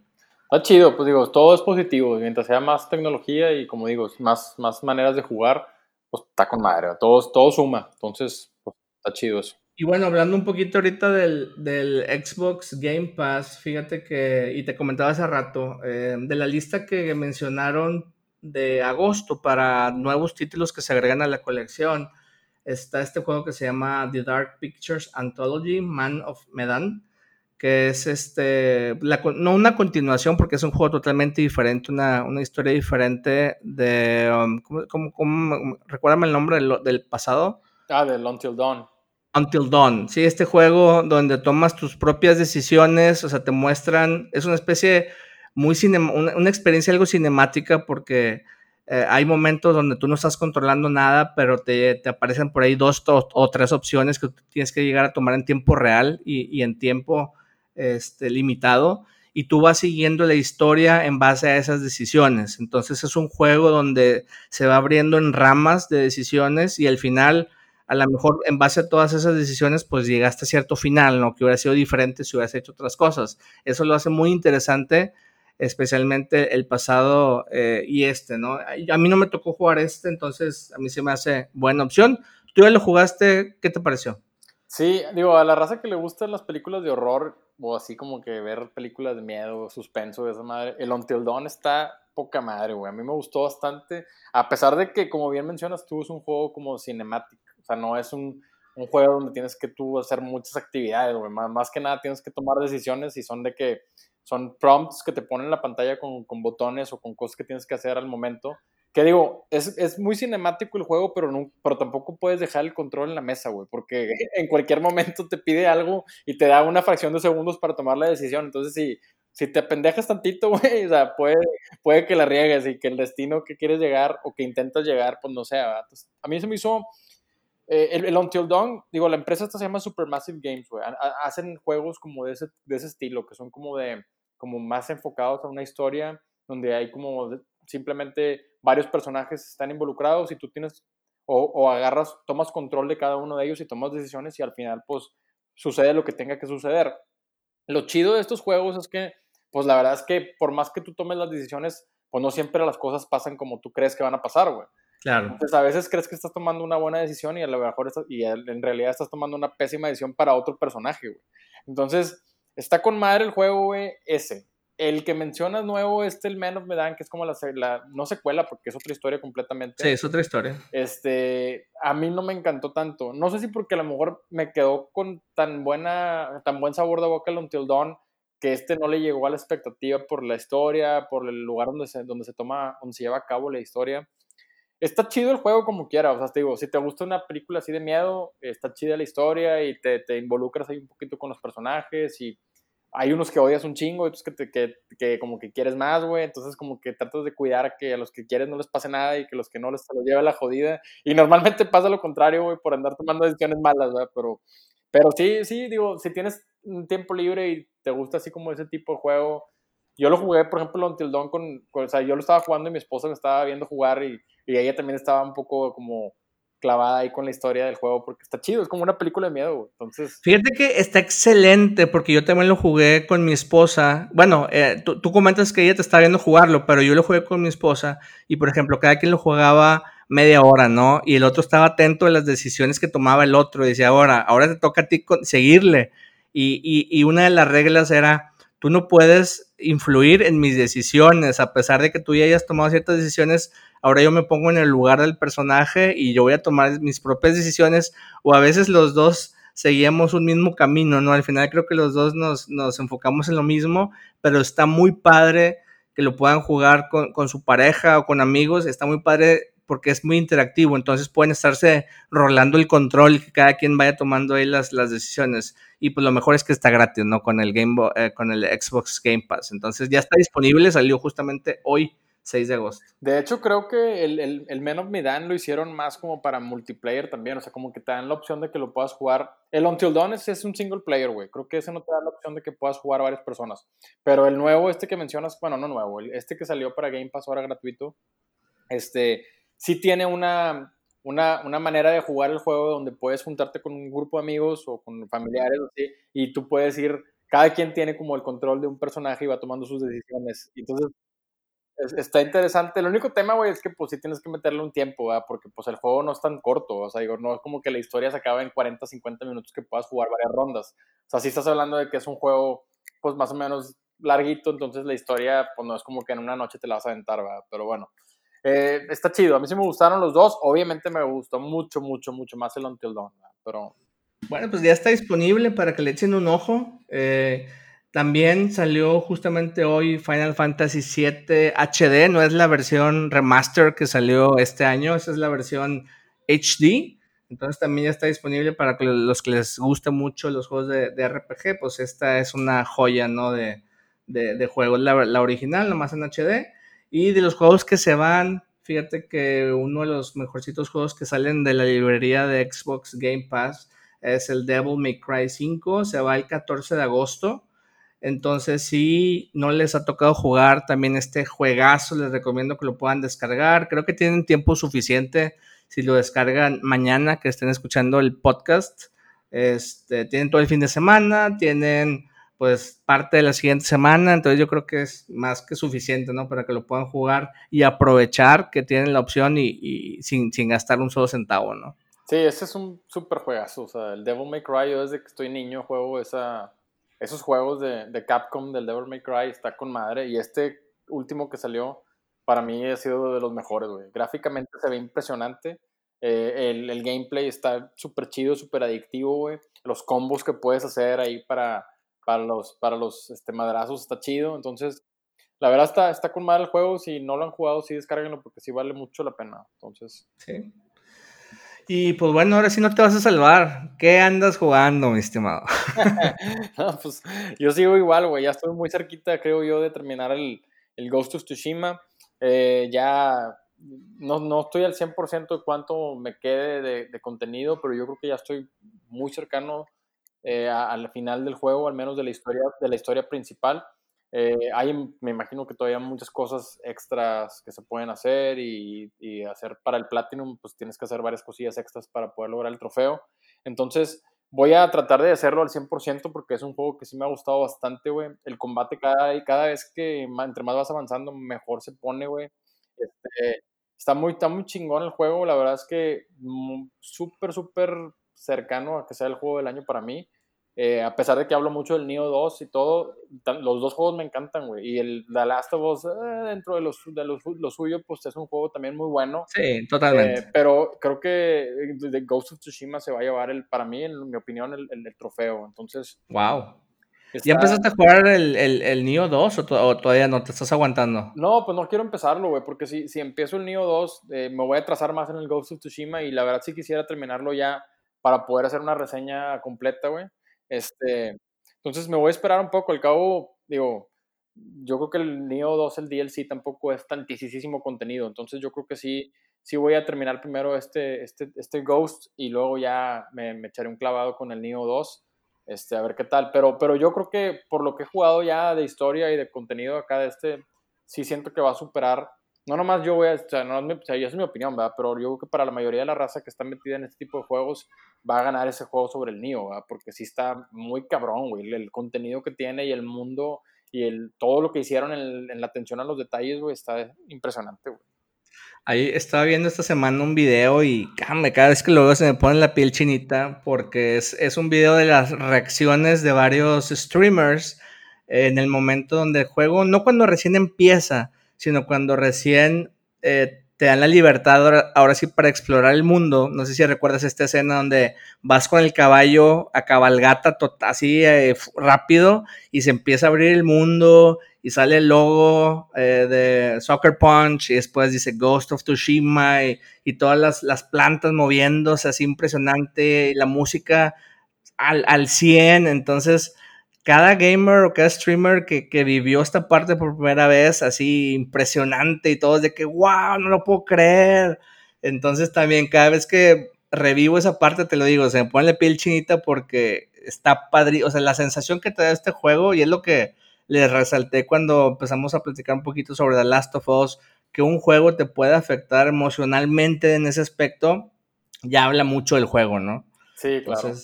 S2: Está chido, pues digo, todo es positivo. Mientras sea más tecnología y, como digo, más, más maneras de jugar, pues está con madre. Todo, todo suma. Entonces, pues, está chido eso.
S1: Y bueno, hablando un poquito ahorita del, del, Xbox Game Pass, fíjate que, y te comentaba hace rato, eh, de la lista que mencionaron de agosto para nuevos títulos que se agregan a la colección, está este juego que se llama The Dark Pictures Anthology, Man of Medan, que es este, no una continuación porque es un juego totalmente diferente, una, una historia diferente de, um, ¿cómo, cómo, recuérdame el nombre del, del pasado?
S2: Ah, del Until Dawn.
S1: Until Dawn, sí, este juego donde tomas tus propias decisiones, o sea, te muestran, es una especie muy una, experiencia algo cinemática porque eh, hay momentos donde tú no estás controlando nada, pero te, te aparecen por ahí dos o, tres opciones que tienes que llegar a tomar en tiempo real y, y en tiempo este, limitado y tú vas siguiendo la historia en base a esas decisiones. Entonces es un juego donde se va abriendo en ramas de decisiones y al final a lo mejor en base a todas esas decisiones, pues llegaste a cierto final, ¿no? Que hubiera sido diferente si hubieras hecho otras cosas. Eso lo hace muy interesante, especialmente el pasado eh, y este, ¿no? A mí no me tocó jugar este, entonces a mí se me hace buena opción. ¿Tú ya lo jugaste? ¿Qué te pareció?
S2: Sí, digo, a la raza que le gustan las películas de horror, o así como que ver películas de miedo, suspenso, de esa madre, el Until Dawn está poca madre, güey. A mí me gustó bastante, a pesar de que, como bien mencionas tú, es un juego como cinemático sea, no es un, un juego donde tienes que tú hacer muchas actividades, güey. Más, que nada tienes que tomar decisiones y son de que son prompts que te ponen en la pantalla con, con botones o con cosas que tienes que hacer al momento. Que digo, es, es muy cinemático el juego, pero, pero tampoco puedes dejar el control en la mesa, güey, porque en cualquier momento te pide algo y te da una fracción de segundos para tomar la decisión. Entonces, si, si te pendejas tantito, güey, o sea, puede, puede que la riegues y que el destino que quieres llegar o que intentas llegar, pues no sea. Entonces, a mí se me hizo eh, el, Until Dawn, digo, la empresa esta se llama Supermassive Games, güey. Hacen juegos como de ese, de ese estilo, que son como de, como más enfocados a una historia, donde hay como simplemente varios personajes están involucrados y tú tienes, o, o, agarras, tomas control de cada uno de ellos y tomas decisiones y al final, pues, sucede lo que tenga que suceder. Lo chido de estos juegos es que, pues la verdad es que por más que tú tomes las decisiones, pues no siempre las cosas pasan como tú crees que van a pasar, güey.
S1: Claro.
S2: Entonces a veces crees que estás tomando una buena decisión y a lo mejor estás, y en realidad estás tomando una pésima decisión para otro personaje, güey. Entonces, está con madre el juego, güey, ese. El que mencionas nuevo, este, el Man of Medan, que es como la, la, no secuela, porque es otra historia completamente.
S1: Sí, es otra historia.
S2: Este, a mí no me encantó tanto. No sé si porque a lo mejor me quedó con tan buena, tan buen sabor de boca el Until Dawn, que este no le llegó a la expectativa por la historia, por el lugar donde se, donde se toma, donde se lleva a cabo la historia. Está chido el juego como quiera, o sea, te digo, si te gusta una película así de miedo, está chida la historia y te, te involucras ahí un poquito con los personajes y hay unos que odias un chingo y otros que, te, que, que como que quieres más, güey. Entonces, como que tratas de cuidar que a los que quieres no les pase nada y que los que no les se los lleve la jodida. Y normalmente pasa lo contrario, güey, por andar tomando decisiones malas, ¿verdad? Pero, pero sí, sí, digo, si tienes un tiempo libre y te gusta así como ese tipo de juego. Yo lo jugué, por ejemplo, Until Dawn con, con o sea, yo lo estaba jugando y mi esposa me estaba viendo jugar y, y ella también estaba un poco como clavada ahí con la historia del juego porque está chido, es como una película de miedo, Entonces...
S1: Fíjate que está excelente porque yo también lo jugué con mi esposa. Bueno, eh, tú, tú, comentas que ella te está viendo jugarlo, pero yo lo jugué con mi esposa y, por ejemplo, cada quien lo jugaba media hora, ¿no? Y el otro estaba atento a las decisiones que tomaba el otro y decía, ahora, ahora te toca a ti seguirle. Y, y, y una de las reglas era, tú no puedes influir en mis decisiones, a pesar de que tú ya hayas tomado ciertas decisiones, ahora yo me pongo en el lugar del personaje y yo voy a tomar mis propias decisiones o a veces los dos seguíamos un mismo camino, ¿no? Al final creo que los dos nos, nos enfocamos en lo mismo, pero está muy padre que lo puedan jugar con, con, su pareja o con amigos, está muy padre porque es muy interactivo, entonces pueden estarse rolando el control y que cada quien vaya tomando ahí las, las decisiones. Y pues lo mejor es que está gratis, ¿no? Con el, Game eh, con el Xbox Game Pass. Entonces ya está disponible, salió justamente hoy 6 de agosto.
S2: De hecho, creo que el, el, el Men of Medan lo hicieron más como para multiplayer también. O sea, como que te dan la opción de que lo puedas jugar. El Until Dawn es, un single player, güey. Creo que ese no te da la opción de que puedas jugar a varias personas. Pero el nuevo, este que mencionas, bueno, no nuevo, este que salió para Game Pass ahora gratuito, este, sí tiene una, una, una, manera de jugar el juego donde puedes juntarte con un grupo de amigos o con familiares y tú puedes ir, cada quien tiene como el control de un personaje y va tomando sus decisiones. Entonces, está interesante. El único tema, güey, es que pues sí tienes que meterle un tiempo, ¿verdad? Porque pues el juego no es tan corto, o sea, digo, no es como que la historia se acaba en 40, 50 minutos que puedas jugar varias rondas. O sea, sí estás hablando de que es un juego, pues más o menos larguito, entonces la historia, pues no es como que en una noche te la vas a aventar, ¿verdad? Pero bueno, eh, está chido. A mí sí me gustaron los dos. Obviamente me gustó mucho, mucho, mucho más el Until Dawn, ¿verdad? Pero...
S1: Bueno, pues ya está disponible para que le echen un ojo. Eh, también salió justamente hoy Final Fantasy VII HD, no es la versión remaster que salió este año, esa es la versión HD. Entonces también ya está disponible para los que les guste mucho los juegos de, de RPG, pues esta es una joya, ¿no? De, de, de juegos, la, la, original, nomás en HD. Y de los juegos que se van, fíjate que uno de los mejorcitos juegos que salen de la librería de Xbox Game Pass es el Devil May Cry 5, se va el 14 de agosto. Entonces, si no les ha tocado jugar también este juegazo, les recomiendo que lo puedan descargar. Creo que tienen tiempo suficiente si lo descargan mañana, que estén escuchando el podcast. Este, tienen todo el fin de semana, tienen pues parte de la siguiente semana, entonces yo creo que es más que suficiente, ¿no? Para que lo puedan jugar y aprovechar que tienen la opción y, sin, sin, gastar un solo centavo, ¿no?
S2: Sí, ese es un súper juegazo, o sea, el Devil May Cry, yo desde que estoy niño juego esa, esos juegos de, de, Capcom del Devil May Cry está con madre. Y este último que salió, para mí ha sido de los mejores, güey. Gráficamente se ve impresionante. Eh, el, el, gameplay está súper chido, súper adictivo, güey. Los combos que puedes hacer ahí para, para los, para los este, madrazos está chido. Entonces, la verdad está, está con madre el juego. Si no lo han jugado, sí descárguenlo porque sí vale mucho la pena. Entonces.
S1: Sí. Y pues bueno, ahora sí no te vas a salvar. ¿Qué andas jugando, mi estimado?
S2: no, pues yo sigo igual, güey. Ya estoy muy cerquita, creo yo, de terminar el, el Ghost of Tsushima. Eh, ya no, no, estoy al 100% de cuánto me quede de, contenido, pero yo creo que ya estoy muy cercano eh, al final del juego, al menos de la historia, de la historia principal. Eh, hay, me imagino que todavía muchas cosas extras que se pueden hacer y, hacer para el Platinum, pues tienes que hacer varias cosillas extras para poder lograr el trofeo. Entonces, Voy a tratar de hacerlo al 100% porque es un juego que sí me ha gustado bastante, güey. El combate cada, cada vez que entre más vas avanzando, mejor se pone, güey. Este, está, muy, está muy chingón el juego. La verdad es que mm, súper, súper cercano a que sea el juego del año para mí. Eh, a pesar de que hablo mucho del Neo 2 y todo, los dos juegos me encantan, güey. Y el The Last of Us, eh, dentro de, los, de los, lo suyo, pues es un juego también muy bueno.
S1: Sí, totalmente.
S2: Eh, pero creo que The Ghost of Tsushima se va a llevar, el, para mí, en mi opinión, el, el, trofeo. Entonces.
S1: ¡Wow! ¿Ya empezaste a jugar el, el, el Neo 2 o, todavía no te estás aguantando?
S2: No, pues no quiero empezarlo, güey, porque si, si empiezo el Neo 2, me voy a trazar más en el Ghost of Tsushima y la verdad sí quisiera terminarlo ya para poder hacer una reseña completa, güey. Este, entonces me voy a esperar un poco. Al cabo, digo, yo creo que el Neo 2, el DLC, tampoco es tantísimo contenido. Entonces yo creo que sí, sí voy a terminar primero este, este, este Ghost y luego ya me, echaré un clavado con el Neo 2. Este, a ver qué tal. Pero, pero yo creo que por lo que he jugado ya de historia y de contenido acá de este, sí siento que va a superar no nomás yo voy a, o sea, no, es mi opinión, ¿verdad? Pero yo creo que para la mayoría de la raza que está metida en este tipo de juegos, va a ganar ese juego sobre el Nio, ¿verdad? Porque sí está muy cabrón, güey, el, contenido que tiene y el mundo y el, todo lo que hicieron en, la atención a los detalles, güey, está impresionante, güey.
S1: Ahí estaba viendo esta semana un video y cada vez que lo veo se me pone la piel chinita porque es, es un video de las reacciones de varios streamers en el momento donde el juego, no cuando recién empieza, sino cuando recién eh, te dan la libertad ahora, sí para explorar el mundo. No sé si recuerdas esta escena donde vas con el caballo a cabalgata así eh, rápido y se empieza a abrir el mundo y sale el logo eh, de Soccer Punch y después dice Ghost of Tsushima y, todas las, las, plantas moviéndose así impresionante y la música al, al 100. Entonces cada gamer o cada streamer que, vivió esta parte por primera vez, así impresionante y todos de que, wow, no lo puedo creer. Entonces también cada vez que revivo esa parte, te lo digo, se me pone la piel chinita porque está padre, o sea, la sensación que te da este juego y es lo que les resalté cuando empezamos a platicar un poquito sobre The Last of Us, que un juego te puede afectar emocionalmente en ese aspecto, ya habla mucho del juego, ¿no?
S2: Sí, claro.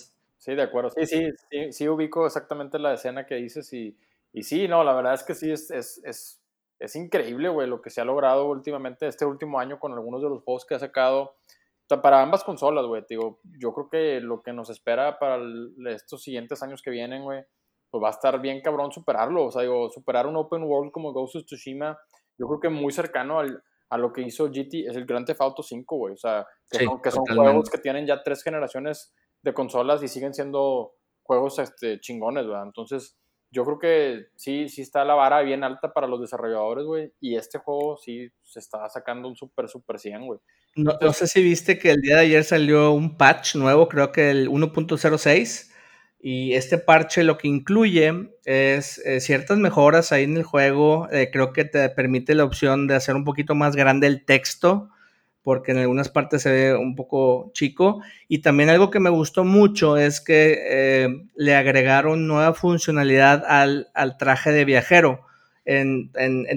S2: Sí, de acuerdo. Sí, sí, sí, sí ubico exactamente la escena que dices y, y sí, no, la verdad es que sí, es, es, es, es increíble, güey, lo que se ha logrado últimamente este último año con algunos de los juegos que ha sacado para ambas consolas, güey. Digo, yo creo que lo que nos espera para estos siguientes años que vienen, güey, pues va a estar bien cabrón superarlo. O sea, digo, superar un open world como Ghost of Tsushima, yo creo que muy cercano al, a lo que hizo GT, es el Grand Theft Auto 5, güey. O sea, que son, que son juegos que tienen ya tres generaciones de consolas y siguen siendo juegos este, chingones, ¿verdad? Entonces, yo creo que sí, sí está la vara bien alta para los desarrolladores, güey. Y este juego sí se está sacando un súper, súper 100, güey.
S1: No, no, sé si viste que el día de ayer salió un patch nuevo, creo que el 1.06. Y este parche lo que incluye es eh, ciertas mejoras ahí en el juego. Eh, creo que te permite la opción de hacer un poquito más grande el texto porque en algunas partes se ve un poco chico. Y también algo que me gustó mucho es que eh, le agregaron nueva funcionalidad al, traje de viajero. En,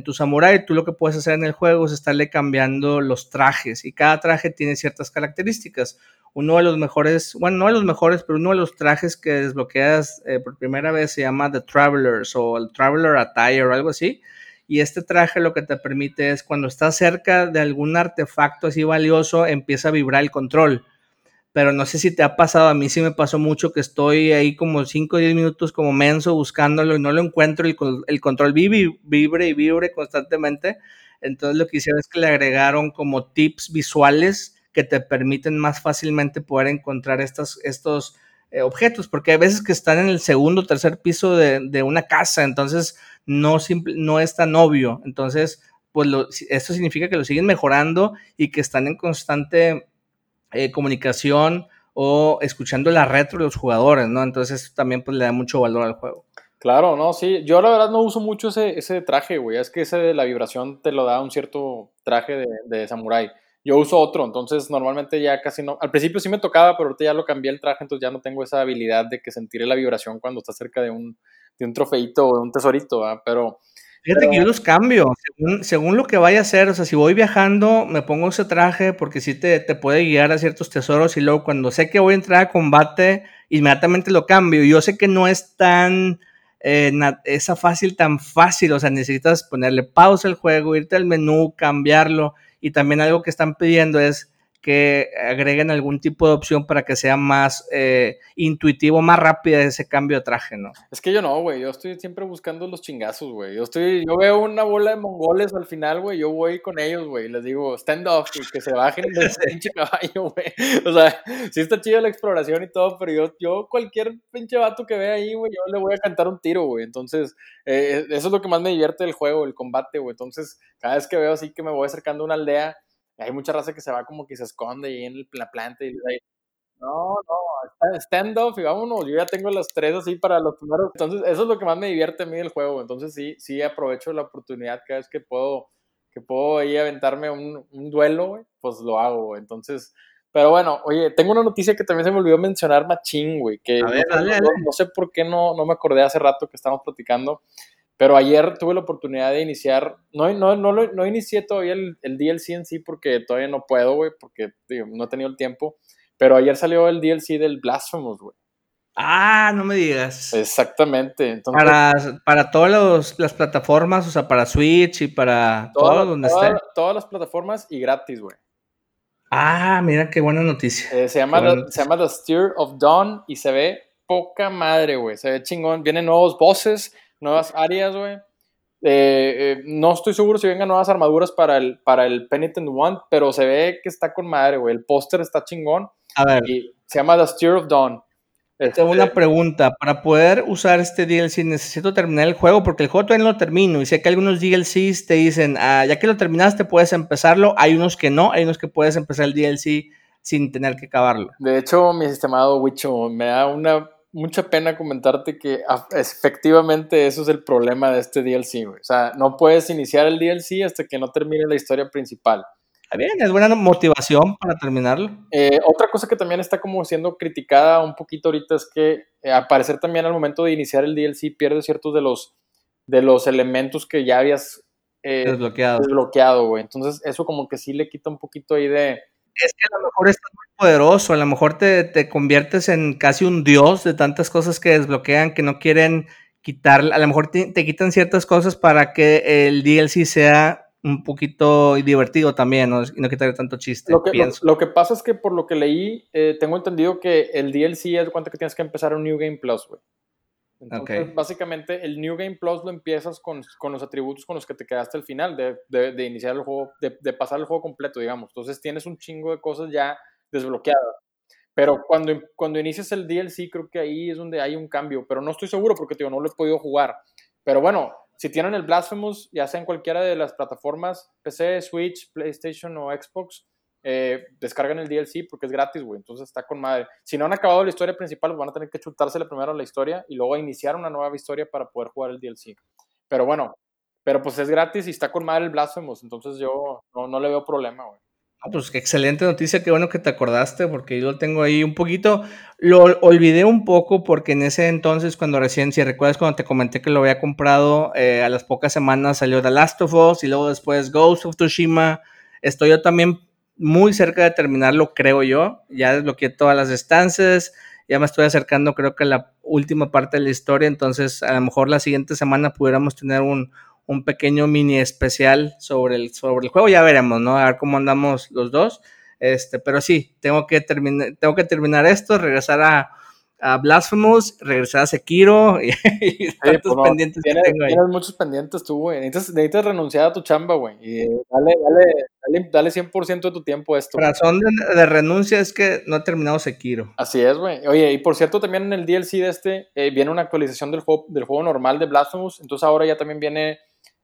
S1: tu samurai, tú lo que puedes hacer en el juego es estarle cambiando los trajes y cada traje tiene ciertas características. Uno de los mejores, bueno, no de los mejores, pero uno de los trajes que desbloqueas eh, por primera vez se llama The Travelers o el Traveler Attire o algo así y este traje lo que te permite es cuando estás cerca de algún artefacto así valioso, empieza a vibrar el control. Pero no sé si te ha pasado, a mí sí me pasó mucho que estoy ahí como 5 o 10 minutos como menso buscándolo y no lo encuentro y el control vibre, vibre y vibre constantemente. Entonces lo que hicieron es que le agregaron como tips visuales que te permiten más fácilmente poder encontrar estos, estos eh, objetos, porque hay veces que están en el segundo o tercer piso de, de una casa, entonces no, no es tan obvio. Entonces, pues esto significa que lo siguen mejorando y que están en constante eh, comunicación o escuchando la retro de los jugadores, ¿no? Entonces también pues le da mucho valor al juego.
S2: Claro, no, sí. Yo la verdad no uso mucho ese, ese traje, güey. Es que ese de la vibración te lo da un cierto traje de, de samurái. Yo uso otro, entonces normalmente ya casi no. Al principio sí me tocaba, pero ahorita ya lo cambié el traje, entonces ya no tengo esa habilidad de que sentiré la vibración cuando está cerca de un, de un trofeito o de un tesorito, pero...
S1: Fíjate que yo los cambio, según, lo que vaya a hacer, o sea, si voy viajando, me pongo ese traje porque sí te, te, puede guiar a ciertos tesoros y luego cuando sé que voy a entrar a combate, inmediatamente lo cambio. Yo sé que no es tan, eh, esa fácil, tan fácil, o sea, necesitas ponerle pausa al juego, irte al menú, cambiarlo y también algo que están pidiendo es que agreguen algún tipo de opción para que sea más eh, intuitivo, más rápida ese cambio de traje, ¿no?
S2: Es que yo no, güey, yo estoy siempre buscando los chingazos, güey. Yo estoy, yo veo una bola de mongoles al final, güey, yo voy con ellos, güey, les digo, stand off, y que se bajen del pinche caballo, güey. O sea, sí está chida la exploración y todo, pero yo, yo cualquier pinche vato que vea ahí, güey, yo le voy a cantar un tiro, güey. Entonces, eh, eso es lo que más me divierte del juego, el combate, güey. Entonces, cada vez que veo así que me voy acercando a una aldea, hay mucha raza que se va como que se esconde ahí en la planta y ahí, no, no, stand up y vámonos, yo ya tengo los tres así para los primeros, entonces eso es lo que más me divierte a mí del juego, entonces sí, sí aprovecho la oportunidad cada vez que puedo, que puedo ahí aventarme un, un duelo, pues lo hago, entonces, pero bueno, oye, tengo una noticia que también se me olvidó mencionar, machín, güey, que no, no, sé por qué no, no me acordé hace rato que estábamos platicando, pero ayer tuve la oportunidad de iniciar, no, no, no, no inicié todavía el, el, DLC en sí porque todavía no puedo, güey, porque no he tenido el tiempo. Pero ayer salió el DLC del Blasphemous, güey.
S1: Ah, no me digas.
S2: Exactamente.
S1: Entonces, para, para todas las plataformas, o sea, para Switch y para todo donde esté.
S2: Todas las plataformas y gratis, güey.
S1: Ah, mira qué buena noticia.
S2: Eh, se, llama the, se llama The Steer of Dawn y se ve poca madre, güey. Se ve chingón. Vienen nuevos bosses nuevas áreas, güey. Eh, eh, no estoy seguro si vengan nuevas armaduras para el, para el Penitent One, pero se ve que está con madre, güey. El póster está chingón.
S1: A ver.
S2: Y se llama The Steer of Dawn.
S1: Tengo una este pregunta. Para poder usar este DLC, necesito terminar el juego porque el juego todavía no lo termino. Y sé que algunos DLCs te dicen, ah, ya que lo terminaste, puedes empezarlo. Hay unos que no, hay unos que puedes empezar el DLC sin tener que acabarlo.
S2: De hecho, mi estimado Wicho, me da una mucha pena comentarte que efectivamente eso es el problema de este DLC, güey. O sea, no puedes iniciar el DLC hasta que no termine la historia principal.
S1: Está bien, es buena motivación para terminarlo.
S2: Eh, otra cosa que también está como siendo criticada un poquito ahorita es que eh, al parecer también al momento de iniciar el DLC pierdes ciertos de los, de los elementos que ya habías
S1: eh, desbloqueado.
S2: desbloqueado, güey. Entonces eso como que sí le quita un poquito ahí de
S1: es que a lo mejor estás muy poderoso, a lo mejor te, te, conviertes en casi un dios de tantas cosas que desbloquean que no quieren quitar, a lo mejor te, quitan ciertas cosas para que el DLC sea un poquito divertido también, ¿no? y no quitarle tanto chiste.
S2: Lo que, lo, que pasa es que por lo que leí, eh, tengo entendido que el DLC es cuenta que tienes que empezar un New Game Plus, güey. Entonces, básicamente, el New Game Plus lo empiezas con, con, los atributos con los que te quedaste al final, de, de, de iniciar el juego, de, de, pasar el juego completo, digamos. Entonces, tienes un chingo de cosas ya desbloqueadas. Pero cuando, cuando inicias el DLC, creo que ahí es donde hay un cambio. Pero no estoy seguro porque, tío, no lo he podido jugar. Pero bueno, si tienen el Blasphemous, ya sea en cualquiera de las plataformas, PC, Switch, PlayStation o Xbox, eh, descargan el DLC porque es gratis, güey. Entonces está con madre. Si no han acabado la historia principal, van a tener que chutársela primero la historia y luego iniciar una nueva historia para poder jugar el DLC. Pero bueno, pero pues es gratis y está con madre el Blasphemous. Entonces yo no, le veo problema, güey.
S1: Ah, pues qué excelente noticia, qué bueno que te acordaste, porque yo lo tengo ahí un poquito, lo olvidé un poco porque en ese entonces, cuando recién, si recuerdas cuando te comenté que lo había comprado, eh, a las pocas semanas salió The Last of Us y luego después Ghost of Tsushima, estoy yo también muy cerca de terminarlo, creo yo. Ya desbloqueé todas las estancias, ya me estoy acercando, creo que a la última parte de la historia. Entonces, a lo mejor la siguiente semana pudiéramos tener un, un pequeño mini especial sobre el, sobre el juego. Ya veremos, ¿no? A ver cómo andamos los dos. Este, pero sí, tengo que, terminar, tengo que terminar esto, regresar a, a Blasphemous, regresar a Sekiro y, tantos
S2: pues pendientes tienes, que tengo ahí. Tienes muchos pendientes tú, güey. Necesitas, renunciar a tu chamba, güey. Y dale, dale, dale, dale 100% de tu tiempo a esto.
S1: La razón de, renuncia es que no he terminado Sekiro.
S2: Así es, güey. Oye, y por cierto, también en el DLC de este eh, viene una actualización del juego, del juego normal de Blasphemous. Entonces ahora ya también viene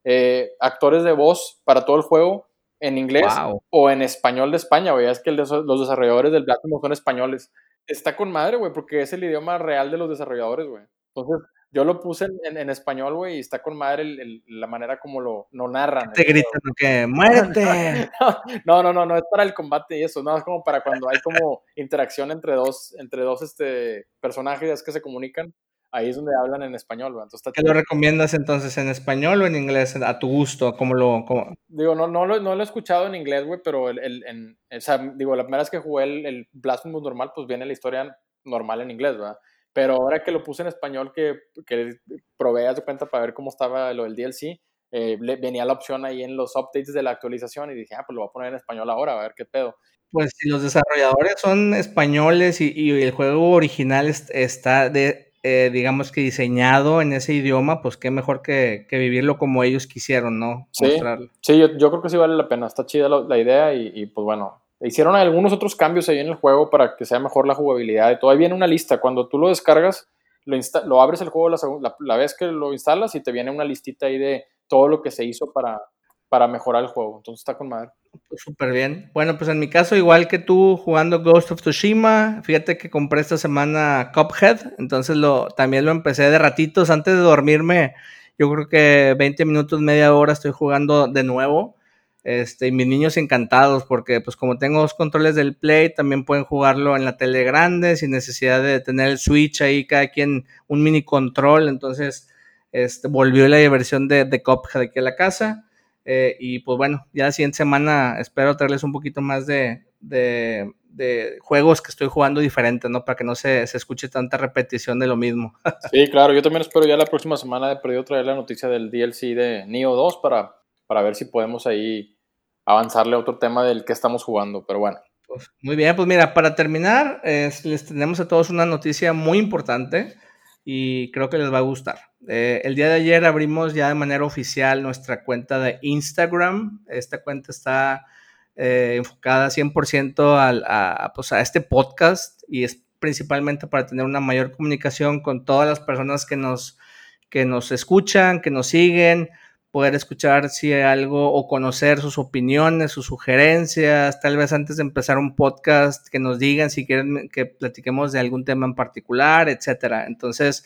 S2: eh, actores de voz para todo el juego en inglés o en español de España, güey. Es que los desarrolladores del Blasphemous son españoles está con madre, güey, porque es el idioma real de los desarrolladores, güey. Entonces, yo lo puse en, en, español, güey, y está con madre el, la manera como lo, lo narran.
S1: Te gritan que muerte.
S2: no, no, no, no es para el combate y eso, no, es como para cuando hay como interacción entre dos, entre dos este, personajes que se comunican. Ahí es donde hablan en español, Entonces,
S1: ¿Qué lo recomiendas entonces en español o en inglés? A tu gusto, ¿cómo lo...?
S2: Digo, no, no, lo, no lo he escuchado en inglés, güey, pero el, el, en, o sea, digo, la primera vez que jugué el, el Blasphemous normal, pues viene la historia normal en inglés, ¿verdad? Pero ahora que lo puse en español, que, que probé a su cuenta para ver cómo estaba lo del DLC, eh, venía la opción ahí en los updates de la actualización y dije, ah, pues lo voy a poner en español ahora, a ver qué pedo.
S1: Pues si los desarrolladores son españoles y, y el juego original está de, eh, digamos que diseñado en ese idioma, pues qué mejor que, que vivirlo como ellos quisieron, ¿no?
S2: Sí, sí yo, yo, creo que sí vale la pena, está chida la, idea y, y, pues bueno, hicieron algunos otros cambios ahí en el juego para que sea mejor la jugabilidad y todo. Ahí viene una lista, cuando tú lo descargas, lo, lo abres el juego la, la, vez que lo instalas y te viene una listita ahí de todo lo que se hizo para, para mejorar el juego. Entonces está con madre.
S1: Pues súper bien. Bueno, pues en mi caso, igual que tú jugando Ghost of Tsushima, fíjate que compré esta semana Cuphead, entonces lo, también lo empecé de ratitos antes de dormirme. Yo creo que 20 minutos, media hora estoy jugando de nuevo. Este, y mis niños encantados porque pues como tengo dos controles del Play, también pueden jugarlo en la tele grande sin necesidad de tener el Switch ahí, cada quien un mini control. Entonces, este, volvió la diversión de, de Cuphead aquí a la casa. Eh, y pues bueno, ya la siguiente semana espero traerles un poquito más de, de, juegos que estoy jugando diferentes, ¿no? Para que no se, se, escuche tanta repetición de lo mismo.
S2: sí, claro, yo también espero ya la próxima semana de perdido traer la noticia del DLC de Neo 2 para, para ver si podemos ahí avanzarle a otro tema del que estamos jugando, pero bueno.
S1: Pues, muy bien, pues mira, para terminar, les tenemos a todos una noticia muy importante y creo que les va a gustar. Eh, el día de ayer abrimos ya de manera oficial nuestra cuenta de Instagram. Esta cuenta está eh, enfocada 100% al, a, pues a este podcast y es principalmente para tener una mayor comunicación con todas las personas que nos, que nos escuchan, que nos siguen, poder escuchar si hay algo o conocer sus opiniones, sus sugerencias, tal vez antes de empezar un podcast que nos digan si quieren que platiquemos de algún tema en particular, etcétera. Entonces,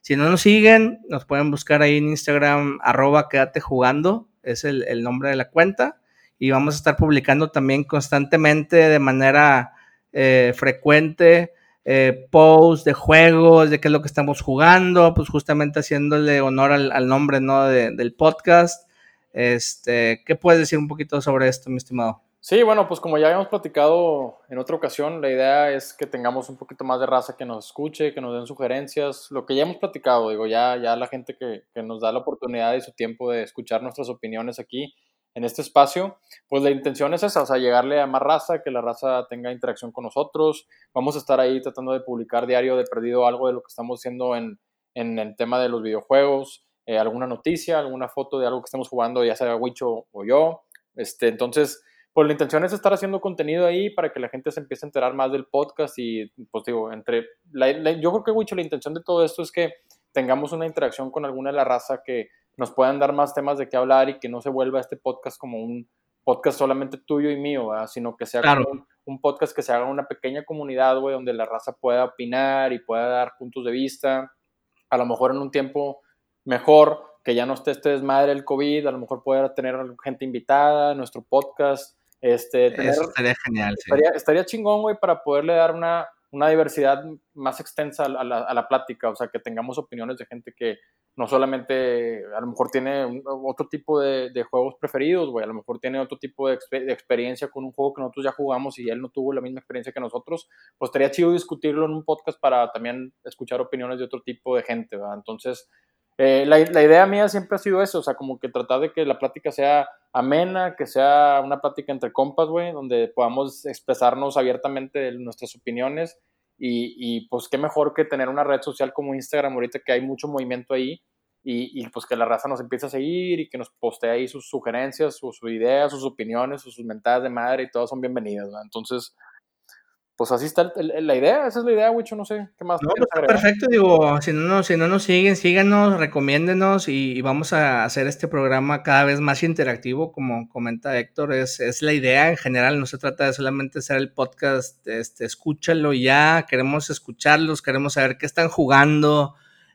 S1: si no nos siguen, nos pueden buscar ahí en Instagram, arroba quédate jugando, es el, nombre de la cuenta, y vamos a estar publicando también constantemente de manera eh, frecuente eh, posts de juegos, de qué es lo que estamos jugando, pues justamente haciéndole honor al, nombre ¿no? del podcast. Este, ¿Qué puedes decir un poquito sobre esto, mi estimado?
S2: Sí, bueno, pues como ya habíamos platicado en otra ocasión, la idea es que tengamos un poquito más de raza que nos escuche, que nos den sugerencias, lo que ya hemos platicado, digo, ya, ya la gente que, que nos da la oportunidad y su tiempo de escuchar nuestras opiniones aquí, en este espacio, pues la intención es esa, o sea, llegarle a más raza, que la raza tenga interacción con nosotros. Vamos a estar ahí tratando de publicar diario de perdido algo de lo que estamos haciendo en, en el tema de los videojuegos, eh, alguna noticia, alguna foto de algo que estemos jugando, ya sea Wicho o yo. Este, entonces, pues la intención es estar haciendo contenido ahí para que la gente se empiece a enterar más del podcast y, pues digo, entre, yo creo que Wicho, la intención de todo esto es que tengamos una interacción con alguna de la raza que nos puedan dar más temas de qué hablar y que no se vuelva este podcast como un podcast solamente tuyo y mío, sino que sea un, podcast que se haga una pequeña comunidad, güey, donde la raza pueda opinar y pueda dar puntos de vista. A lo mejor en un tiempo mejor, que ya no esté este desmadre el COVID, a lo mejor poder tener gente invitada, nuestro podcast. Este,
S1: Eso estaría genial.
S2: Estaría, estaría chingón, güey, para poderle dar una, una diversidad más extensa a la, a la, plática, o sea, que tengamos opiniones de gente que no solamente a lo mejor tiene otro tipo de, juegos preferidos, güey, a lo mejor tiene otro tipo de, de, experiencia con un juego que nosotros ya jugamos y él no tuvo la misma experiencia que nosotros, pues estaría chido discutirlo en un podcast para también escuchar opiniones de otro tipo de gente, ¿verdad? Entonces, eh, la, la, idea mía siempre ha sido eso, o sea, como que tratar de que la plática sea amena, que sea una plática entre compas, güey, donde podamos expresarnos abiertamente nuestras opiniones y, pues qué mejor que tener una red social como Instagram ahorita que hay mucho movimiento ahí y, pues que la raza nos empiece a seguir y que nos postee ahí sus sugerencias, sus, ideas, sus opiniones, sus, mentadas de madre y todas son bienvenidas, Entonces, pues así está la idea, esa es la idea, Wicho, no sé, ¿qué más?
S1: No, pues perfecto, digo, si no, si no nos siguen, síganos, recomiéndenos y, vamos a hacer este programa cada vez más interactivo, como comenta Héctor, es, es la idea en general, no se trata de solamente hacer el podcast, este, escúchalo ya, queremos escucharlos, queremos saber qué están jugando,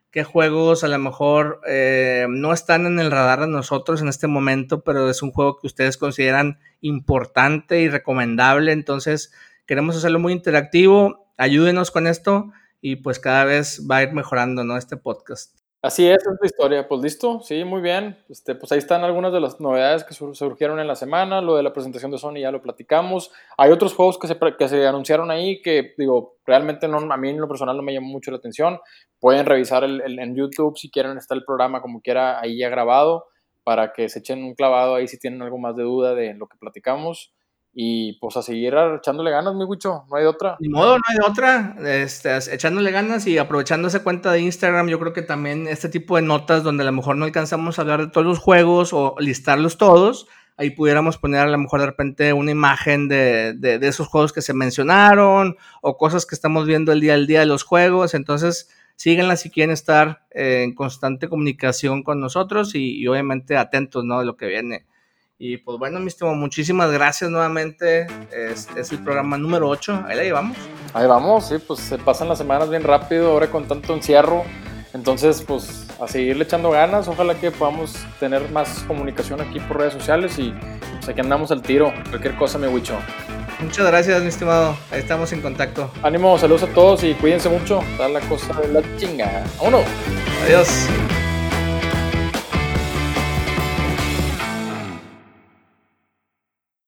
S1: qué juegos a lo mejor eh, no están en el radar de nosotros en este momento, pero es un juego que ustedes consideran importante y recomendable, entonces Queremos hacerlo muy interactivo. Ayúdenos con esto y pues cada vez va a ir mejorando, ¿no? Este podcast.
S2: Así es, es la historia. Pues listo, sí, muy bien. Este, pues ahí están algunas de las novedades que surgieron en la semana. Lo de la presentación de Sony ya lo platicamos. Hay otros juegos que se, que se anunciaron ahí que, digo, realmente no, a mí en lo personal no me llamó mucho la atención. Pueden revisar el, en YouTube si quieren, está el programa como quiera ahí ya grabado para que se echen un clavado ahí si tienen algo más de duda de lo que platicamos. Y pues a seguir echándole ganas, mi guicho, no hay otra.
S1: Ni modo, no hay otra. Este, echándole ganas y aprovechando esa cuenta de Instagram, yo creo que también este tipo de notas donde a lo mejor no alcanzamos a hablar de todos los juegos o listarlos todos, ahí pudiéramos poner a lo mejor de repente una imagen de, de, esos juegos que se mencionaron o cosas que estamos viendo el día al día de los juegos. Entonces, síguenla si quieren estar en constante comunicación con nosotros y, y obviamente atentos ¿no? de lo que viene y pues bueno, mi estimado, muchísimas gracias nuevamente. Es, es, el programa número 8. Ahí la llevamos.
S2: Ahí vamos, sí, pues se pasan las semanas bien rápido ahora con tanto encierro. Entonces, pues a seguirle echando ganas. Ojalá que podamos tener más comunicación aquí por redes sociales y pues aquí andamos al tiro. Cualquier cosa, mi Wicho.
S1: Muchas gracias, mi estimado. Ahí estamos en contacto.
S2: Ánimo, saludos a todos y cuídense mucho. Está la cosa de la chinga. ¡Vámonos!
S1: Adiós.